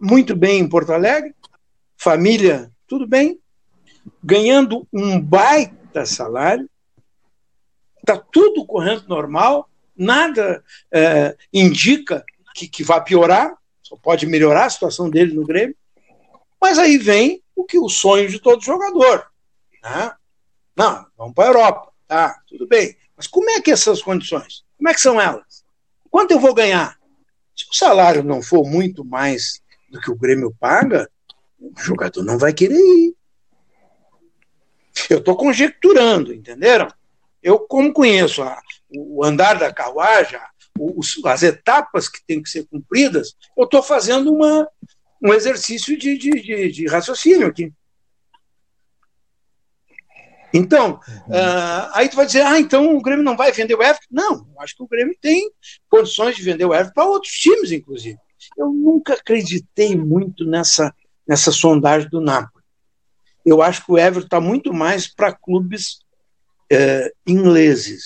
muito bem em Porto Alegre, família, tudo bem, ganhando um baita salário, está tudo correndo normal, nada é, indica que, que vai piorar, só pode melhorar a situação dele no Grêmio. Mas aí vem o que o sonho de todo jogador. Né? Não, vamos para a Europa. Tá, tudo bem. Mas como é que essas condições? Como é que são elas? Quanto eu vou ganhar? Se o salário não for muito mais do que o Grêmio paga, o jogador não vai querer ir. Eu estou conjecturando, entenderam? Eu, como conheço a, o andar da carruagem, os, as etapas que têm que ser cumpridas, eu estou fazendo uma, um exercício de, de, de, de raciocínio aqui. Então, uhum. uh, aí tu vai dizer, ah, então o Grêmio não vai vender o Everton? Não, eu acho que o Grêmio tem condições de vender o Everton para outros times, inclusive. Eu nunca acreditei muito nessa, nessa sondagem do Napoli. Eu acho que o Everton está muito mais para clubes uh, ingleses.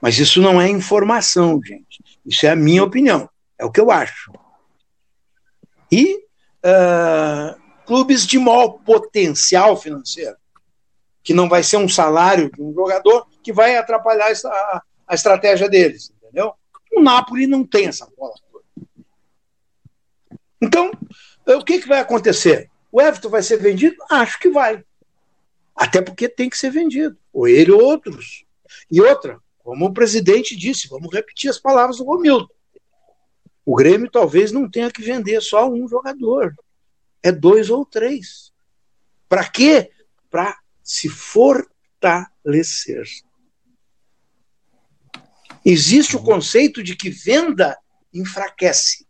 Mas isso não é informação, gente. Isso é a minha opinião. É o que eu acho e uh, clubes de maior potencial financeiro, que não vai ser um salário de um jogador que vai atrapalhar a, a estratégia deles, entendeu? O Napoli não tem essa bola Então, o que, que vai acontecer? O Everton vai ser vendido? Acho que vai. Até porque tem que ser vendido. Ou ele ou outros. E outra, como o presidente disse, vamos repetir as palavras do Romildo. O Grêmio talvez não tenha que vender só um jogador, é dois ou três. Para quê? Para se fortalecer. Existe o conceito de que venda enfraquece.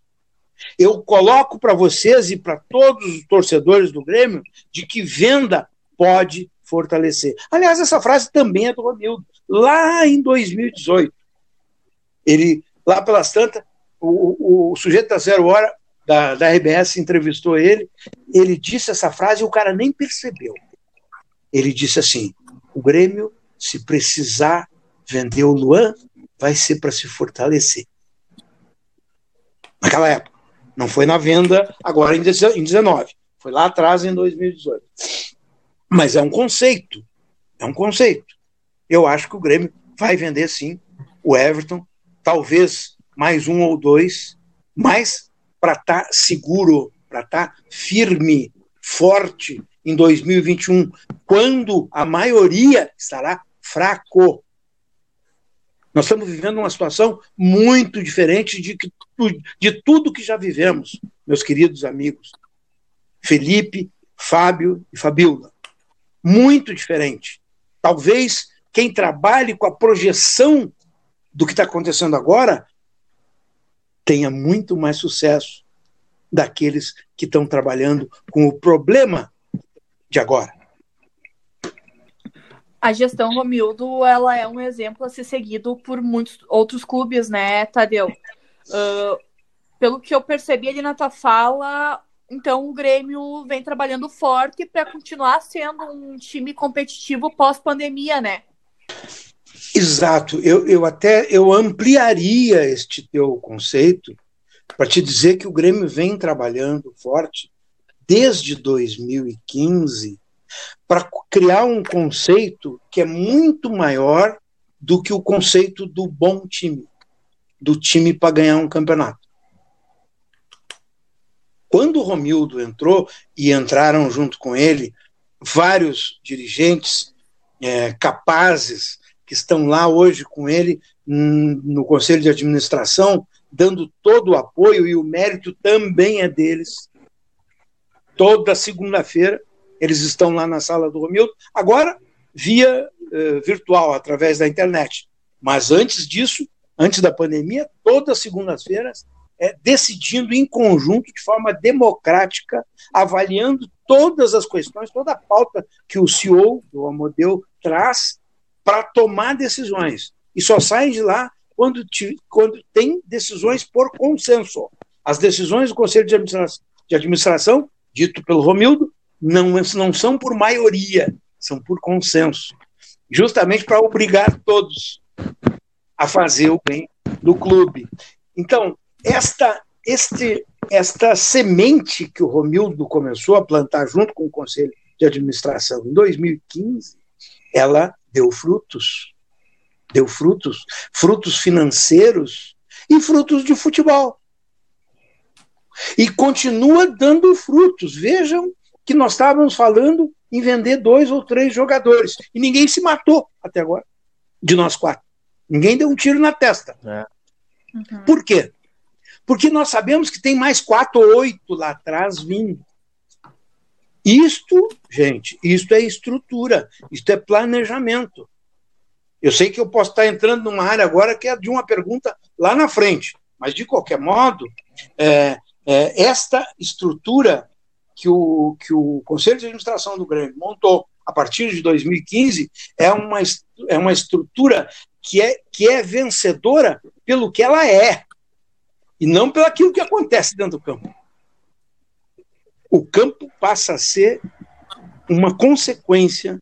Eu coloco para vocês e para todos os torcedores do Grêmio de que venda pode fortalecer. Aliás, essa frase também é do Romildo, lá em 2018. Ele, lá pelas tantas, o, o, o sujeito da Zero Hora, da, da RBS, entrevistou ele, ele disse essa frase e o cara nem percebeu. Ele disse assim: o Grêmio, se precisar vender o Luan, vai ser para se fortalecer. Naquela época. Não foi na venda agora em 19. Foi lá atrás em 2018. Mas é um conceito. É um conceito. Eu acho que o Grêmio vai vender sim o Everton, talvez mais um ou dois, mas para estar tá seguro, para estar tá firme, forte em 2021, quando a maioria estará fraco. Nós estamos vivendo uma situação muito diferente de, de tudo que já vivemos, meus queridos amigos. Felipe, Fábio e Fabiola. Muito diferente. Talvez quem trabalhe com a projeção do que está acontecendo agora tenha muito mais sucesso daqueles que estão trabalhando com o problema de agora. A gestão Romildo, ela é um exemplo a ser seguido por muitos outros clubes, né, Tadeu? Uh, pelo que eu percebi ali na tua fala, então o Grêmio vem trabalhando forte para continuar sendo um time competitivo pós-pandemia, né? Exato. Eu, eu até eu ampliaria este teu conceito para te dizer que o Grêmio vem trabalhando forte desde 2015 para criar um conceito que é muito maior do que o conceito do bom time, do time para ganhar um campeonato. Quando o Romildo entrou e entraram junto com ele vários dirigentes é, capazes que estão lá hoje com ele no conselho de administração, dando todo o apoio e o mérito também é deles. Toda segunda-feira eles estão lá na sala do Romildo, agora via uh, virtual, através da internet. Mas antes disso, antes da pandemia, todas as segundas-feiras, é, decidindo em conjunto, de forma democrática, avaliando todas as questões, toda a pauta que o CEO do Amodeu traz para tomar decisões. E só saem de lá quando, te, quando tem decisões por consenso. As decisões do Conselho de Administração, de administração dito pelo Romildo, não, não são por maioria, são por consenso. Justamente para obrigar todos a fazer o bem do clube. Então, esta, este, esta semente que o Romildo começou a plantar junto com o Conselho de Administração em 2015, ela deu frutos. Deu frutos, frutos financeiros e frutos de futebol. E continua dando frutos. Vejam que nós estávamos falando em vender dois ou três jogadores. E ninguém se matou até agora, de nós quatro. Ninguém deu um tiro na testa. É. Uhum. Por quê? Porque nós sabemos que tem mais quatro ou oito lá atrás vindo. Isto, gente, isto é estrutura, isto é planejamento. Eu sei que eu posso estar entrando numa área agora que é de uma pergunta lá na frente, mas de qualquer modo, é, é, esta estrutura que o, que o Conselho de Administração do Grêmio montou a partir de 2015 é uma, é uma estrutura que é, que é vencedora pelo que ela é, e não pelo aquilo que acontece dentro do campo. O campo passa a ser uma consequência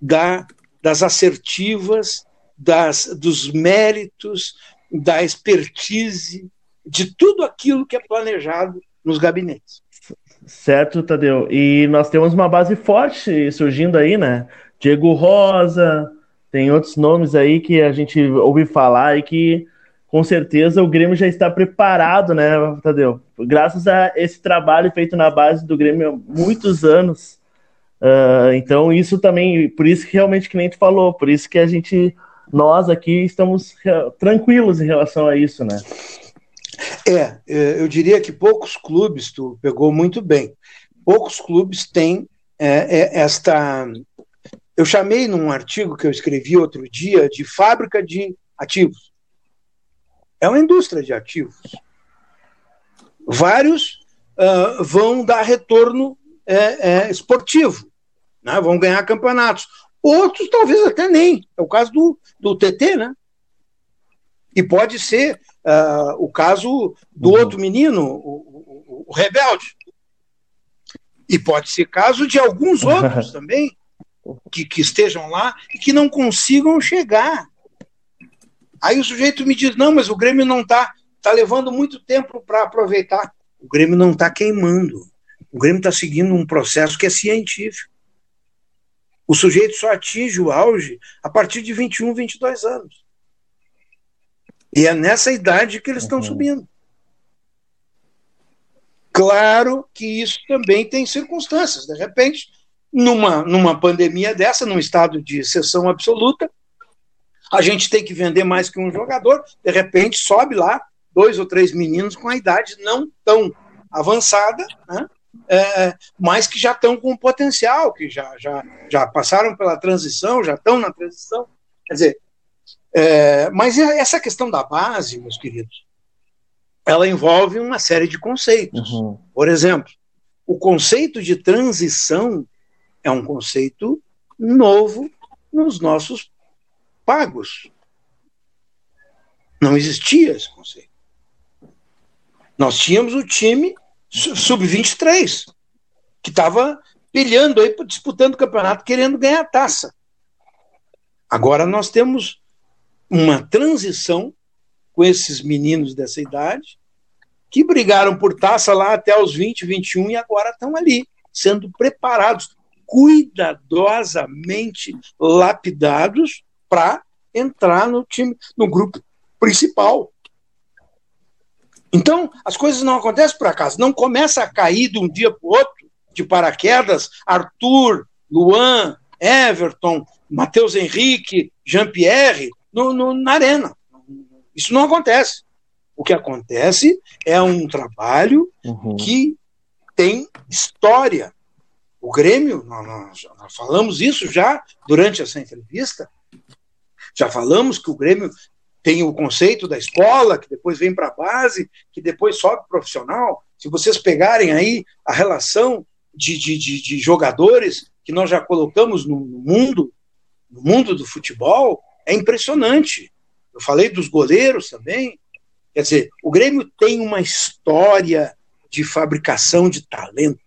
da, das assertivas, das, dos méritos, da expertise, de tudo aquilo que é planejado nos gabinetes. Certo, Tadeu. E nós temos uma base forte surgindo aí, né? Diego Rosa, tem outros nomes aí que a gente ouve falar e que com certeza o Grêmio já está preparado, né, Tadeu? Graças a esse trabalho feito na base do Grêmio há muitos anos. Uh, então, isso também, por isso que realmente que nem tu falou, por isso que a gente, nós aqui estamos tranquilos em relação a isso, né? É, é, eu diria que poucos clubes, tu pegou muito bem, poucos clubes têm é, é, esta. Eu chamei num artigo que eu escrevi outro dia de fábrica de ativos. É uma indústria de ativos. Vários uh, vão dar retorno é, é, esportivo, né? vão ganhar campeonatos. Outros talvez até nem. É o caso do, do TT, né? E pode ser uh, o caso do uhum. outro menino, o, o, o, Rebelde. E pode ser caso de alguns (laughs) outros também, que, que estejam lá e que não consigam chegar. Aí o sujeito me diz: não, mas o Grêmio não está tá levando muito tempo para aproveitar. O Grêmio não está queimando. O Grêmio está seguindo um processo que é científico. O sujeito só atinge o auge a partir de 21, 22 anos. E é nessa idade que eles estão uhum. subindo. Claro que isso também tem circunstâncias. De repente, numa, numa pandemia dessa, num estado de exceção absoluta, a gente tem que vender mais que um jogador, de repente sobe lá dois ou três meninos com a idade não tão avançada, né? É, mas que já estão com potencial, que já, já, já passaram pela transição, já estão na transição. Quer dizer, é, mas essa questão da base, meus queridos, ela envolve uma série de conceitos. Uhum. Por exemplo, o conceito de transição é um conceito novo nos nossos pagos. Não existia esse conceito. Nós tínhamos o time sub-23, que estava pilhando aí, disputando o campeonato, querendo ganhar a taça. Agora nós temos uma transição com esses meninos dessa idade que brigaram por taça lá até os 20, 21 e agora estão ali, sendo preparados, cuidadosamente lapidados para entrar no time, no grupo principal. Então, as coisas não acontecem por acaso, não começa a cair de um dia para o outro, de paraquedas, Arthur, Luan, Everton, Matheus Henrique, Jean-Pierre, no, no, na arena. Isso não acontece. O que acontece é um trabalho uhum. que tem história. O Grêmio, nós, nós, falamos isso já durante essa entrevista, já falamos que o Grêmio tem o conceito da escola, que depois vem para a base, que depois sobe profissional. Se vocês pegarem aí a relação de, de, de, de jogadores que nós já colocamos no mundo, no mundo do futebol, é impressionante. Eu falei dos goleiros também. Quer dizer, o Grêmio tem uma história de fabricação de talentos.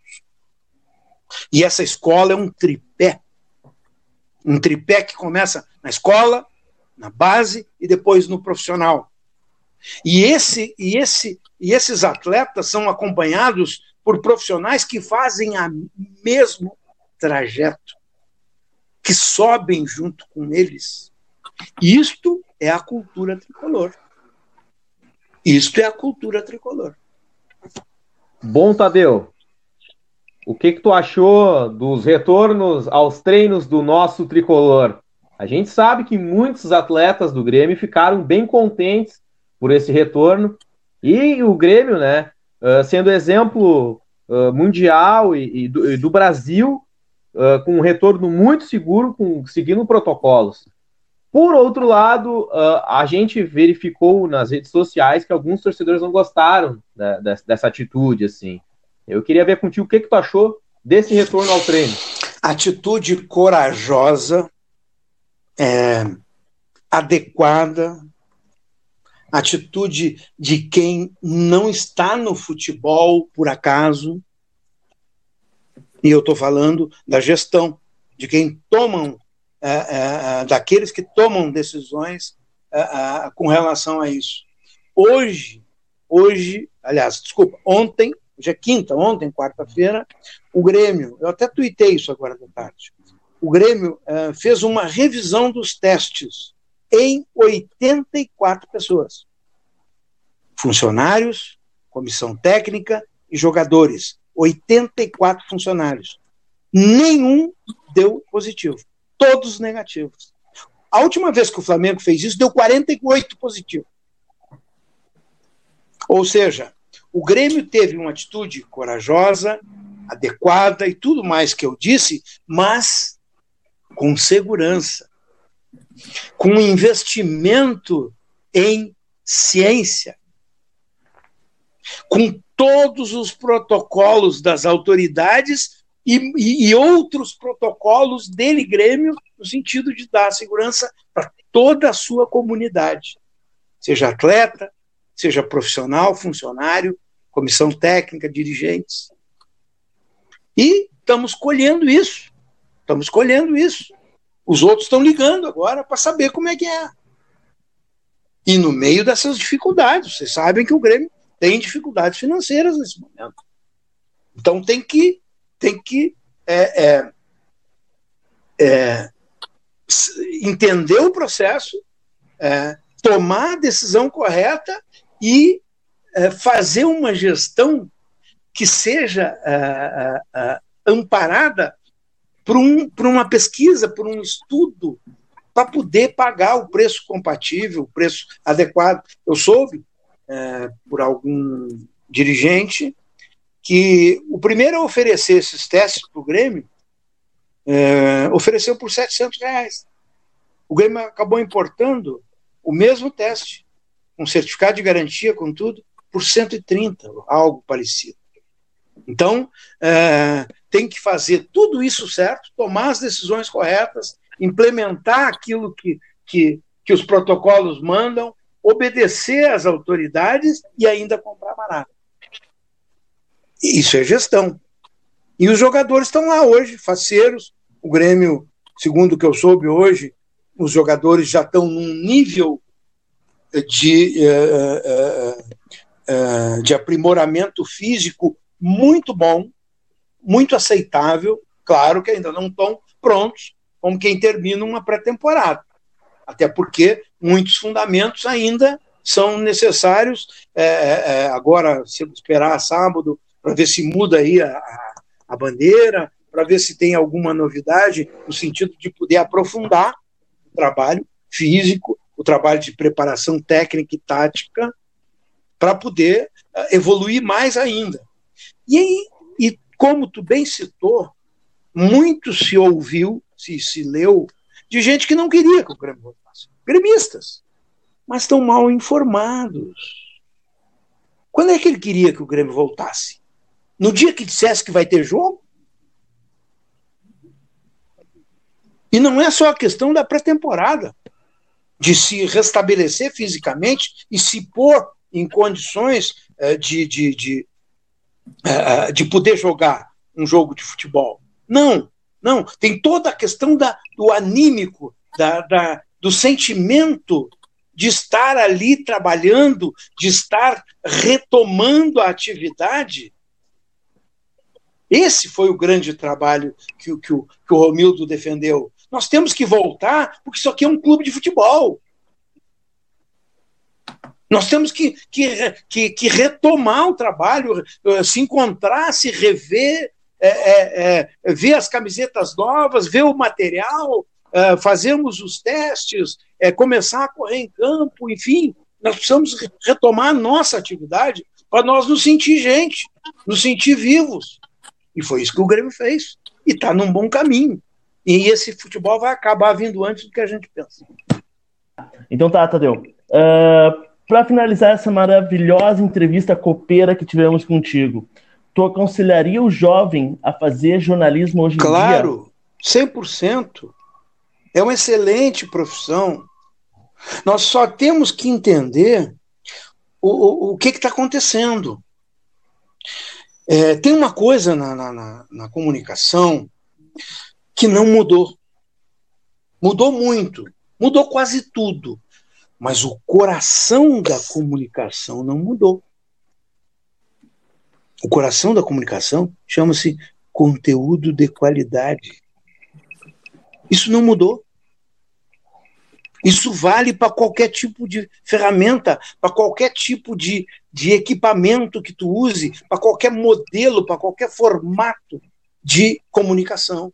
E essa escola é um tripé. Um tripé que começa na escola, na base e depois no profissional. E, esse, e, esse, e esses atletas são acompanhados por profissionais que fazem o mesmo trajeto, que sobem junto com eles isto é a cultura tricolor. Isto é a cultura tricolor. Bom, Tadeu. O que, que tu achou dos retornos aos treinos do nosso tricolor? A gente sabe que muitos atletas do Grêmio ficaram bem contentes por esse retorno. E o Grêmio, né, sendo exemplo mundial e, do, Brasil, com um retorno muito seguro, com, seguindo protocolos. Por outro lado, uh, a gente verificou nas redes sociais que alguns torcedores não gostaram né, dessa, dessa, atitude, assim. Eu queria ver contigo o que, que tu achou desse retorno ao treino. Atitude corajosa, é, adequada, atitude de quem não está no futebol por acaso. E eu estou falando da gestão, de quem tomam daqueles que tomam decisões com relação a isso. Hoje, hoje, aliás, desculpa, ontem, hoje é quinta, ontem, quarta-feira, o Grêmio, eu até tuitei isso agora da tarde, o Grêmio fez uma revisão dos testes em 84 pessoas. Funcionários, comissão técnica e jogadores. 84 funcionários. Nenhum deu positivo todos negativos. A última vez que o Flamengo fez isso, deu 48 positivo. Ou seja, o Grêmio teve uma atitude corajosa, adequada e tudo mais que eu disse, mas com segurança, com investimento em ciência, com todos os protocolos das autoridades e, e, outros protocolos dele, Grêmio, no sentido de dar segurança para toda a sua comunidade, seja atleta, seja profissional, funcionário, comissão técnica, dirigentes. E estamos colhendo isso. Estamos colhendo isso. Os outros estão ligando agora para saber como é que é. E no meio dessas dificuldades, vocês sabem que o Grêmio tem dificuldades financeiras nesse momento. Então tem que, tem que é, é, é, entender o processo, é, tomar a decisão correta e é, fazer uma gestão que seja amparada por, um, por uma pesquisa, por um estudo, para poder pagar o preço compatível, o preço adequado. Eu soube, é, por algum dirigente, que o primeiro a oferecer esses testes para o Grêmio é, ofereceu por 700 reais. O Grêmio acabou importando o mesmo teste, um certificado de garantia, com tudo, por 130, algo parecido. Então, é, tem que fazer tudo isso certo, tomar as decisões corretas, implementar aquilo que, que, que os protocolos mandam, obedecer às autoridades e ainda comprar barato. Isso é gestão. E os jogadores estão lá hoje, faceiros. O Grêmio, segundo o que eu soube hoje, os jogadores já estão num nível de, uh, uh, uh, de aprimoramento físico muito bom, muito aceitável. Claro que ainda não estão prontos como quem termina uma pré-temporada. Até porque muitos fundamentos ainda são necessários. É, é, agora, se esperar sábado, para ver se muda aí a, a bandeira, para ver se tem alguma novidade, no sentido de poder aprofundar o trabalho físico, o trabalho de preparação técnica e tática, para poder é, evoluir mais ainda. E e como tu bem citou, muito se ouviu, se, se leu, de gente que não queria que o Grêmio voltasse. Gremistas. Mas estão mal informados. Quando é que ele queria que o Grêmio voltasse? No dia que dissesse que vai ter jogo? E não é só a questão da pré-temporada, de se restabelecer fisicamente e se pôr em condições eh, de, de, de, eh, de poder jogar um jogo de futebol. Não, não. Tem toda a questão da, do anímico, da, da, do sentimento de estar ali trabalhando, de estar retomando a atividade. Esse foi o grande trabalho que, que, o, que o Romildo defendeu. Nós temos que voltar, porque isso aqui é um clube de futebol. Nós temos que, que, que, que retomar o trabalho, eh, se encontrar, se rever, é, é, é, ver as camisetas novas, ver o material, é, fazermos os testes, é, começar a correr em campo, enfim, nós precisamos retomar a nossa atividade para nós nos sentir gente, nos sentir vivos. E foi isso que o Grêmio fez. E está num bom caminho. E esse futebol vai acabar vindo antes do que a gente pensa. Então tá, Tadeu. Uh, ah, para finalizar essa maravilhosa entrevista copeira que tivemos contigo, tu aconselharia o jovem a fazer jornalismo hoje claro, em dia? Claro, 100%. É uma excelente profissão. Nós só temos que entender o, o, o que está acontecendo. É, tem uma coisa na, na, na comunicação que não mudou. Mudou muito. Mudou quase tudo. Mas o coração da comunicação não mudou. O coração da comunicação chama-se conteúdo de qualidade. Isso não mudou. Isso vale para qualquer tipo de ferramenta, para qualquer tipo de, de equipamento que tu use, para qualquer modelo, para qualquer formato de comunicação.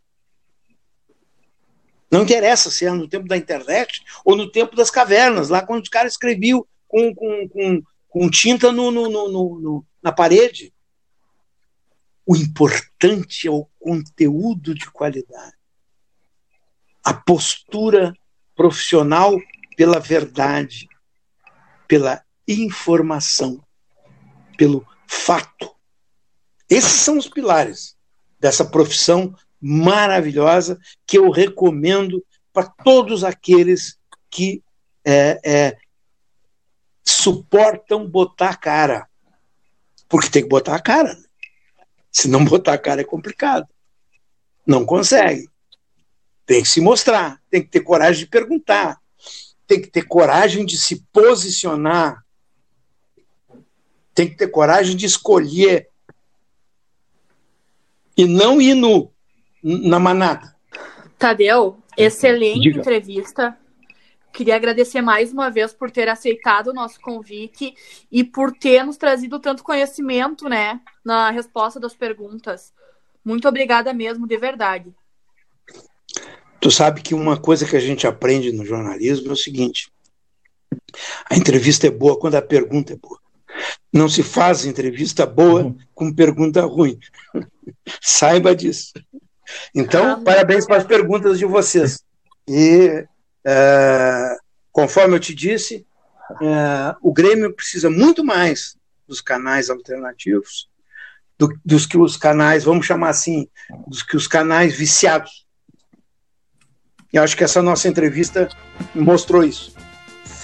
Não interessa se é no tempo da internet ou no tempo das cavernas, lá quando os caras escreviam com, com, com, com tinta no, no, no, na parede. O importante é o conteúdo de qualidade. A postura profissional pela verdade, pela informação, pelo fato. Esses são os pilares dessa profissão maravilhosa que eu recomendo para todos aqueles que é, é, suportam botar a cara. Porque tem que botar a cara. Se não botar a cara é complicado. Não consegue. Tem que se mostrar, tem que ter coragem de perguntar, tem que ter coragem de se posicionar, tem que ter coragem de escolher e não ir no, na manada. Tadeu, excelente Diga. entrevista. Queria agradecer mais uma vez por ter aceitado o nosso convite e por ter nos trazido tanto conhecimento, né, na resposta das perguntas. Muito obrigada mesmo, de verdade. Tu sabe que uma coisa que a gente aprende no jornalismo é o seguinte: a entrevista é boa quando a pergunta é boa. Não se faz entrevista boa uhum. com pergunta ruim. (laughs) Saiba disso. Então, ah, parabéns para as perguntas de vocês. E é, conforme eu te disse, é, o Grêmio precisa muito mais dos canais alternativos do, dos que os canais, vamos chamar assim, dos que os canais viciados. E acho que essa nossa entrevista mostrou isso.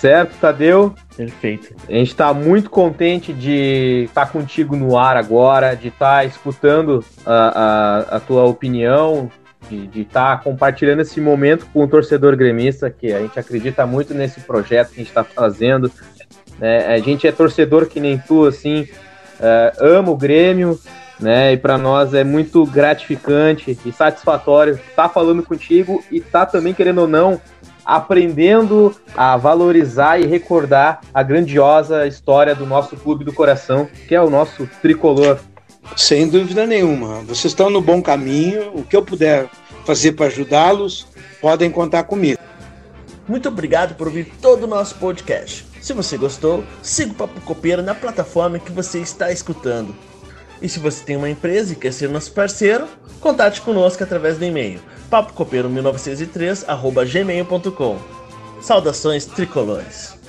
Certo, Tadeu? Perfeito. A gente está muito contente de estar tá contigo no ar agora, de estar tá escutando a, a, a tua opinião, de estar tá compartilhando esse momento com o torcedor gremista, que a gente acredita muito nesse projeto que a gente está fazendo. Né? A gente é torcedor que nem tu, assim, uh, ama o Grêmio, né? E para nós é muito gratificante e satisfatório estar tá falando contigo e estar tá também, querendo ou não, aprendendo a valorizar e recordar a grandiosa história do nosso clube do coração, que é o nosso tricolor. Sem dúvida nenhuma. Vocês estão no bom caminho. O que eu puder fazer para ajudá-los, podem contar comigo. Muito obrigado por ouvir todo o nosso podcast. Se você gostou, siga o Papo Copeiro na plataforma que você está escutando. E se você tem uma empresa e quer ser nosso parceiro, contate conosco através do e-mail papocopeiro1903@gmail.com. Saudações tricolores.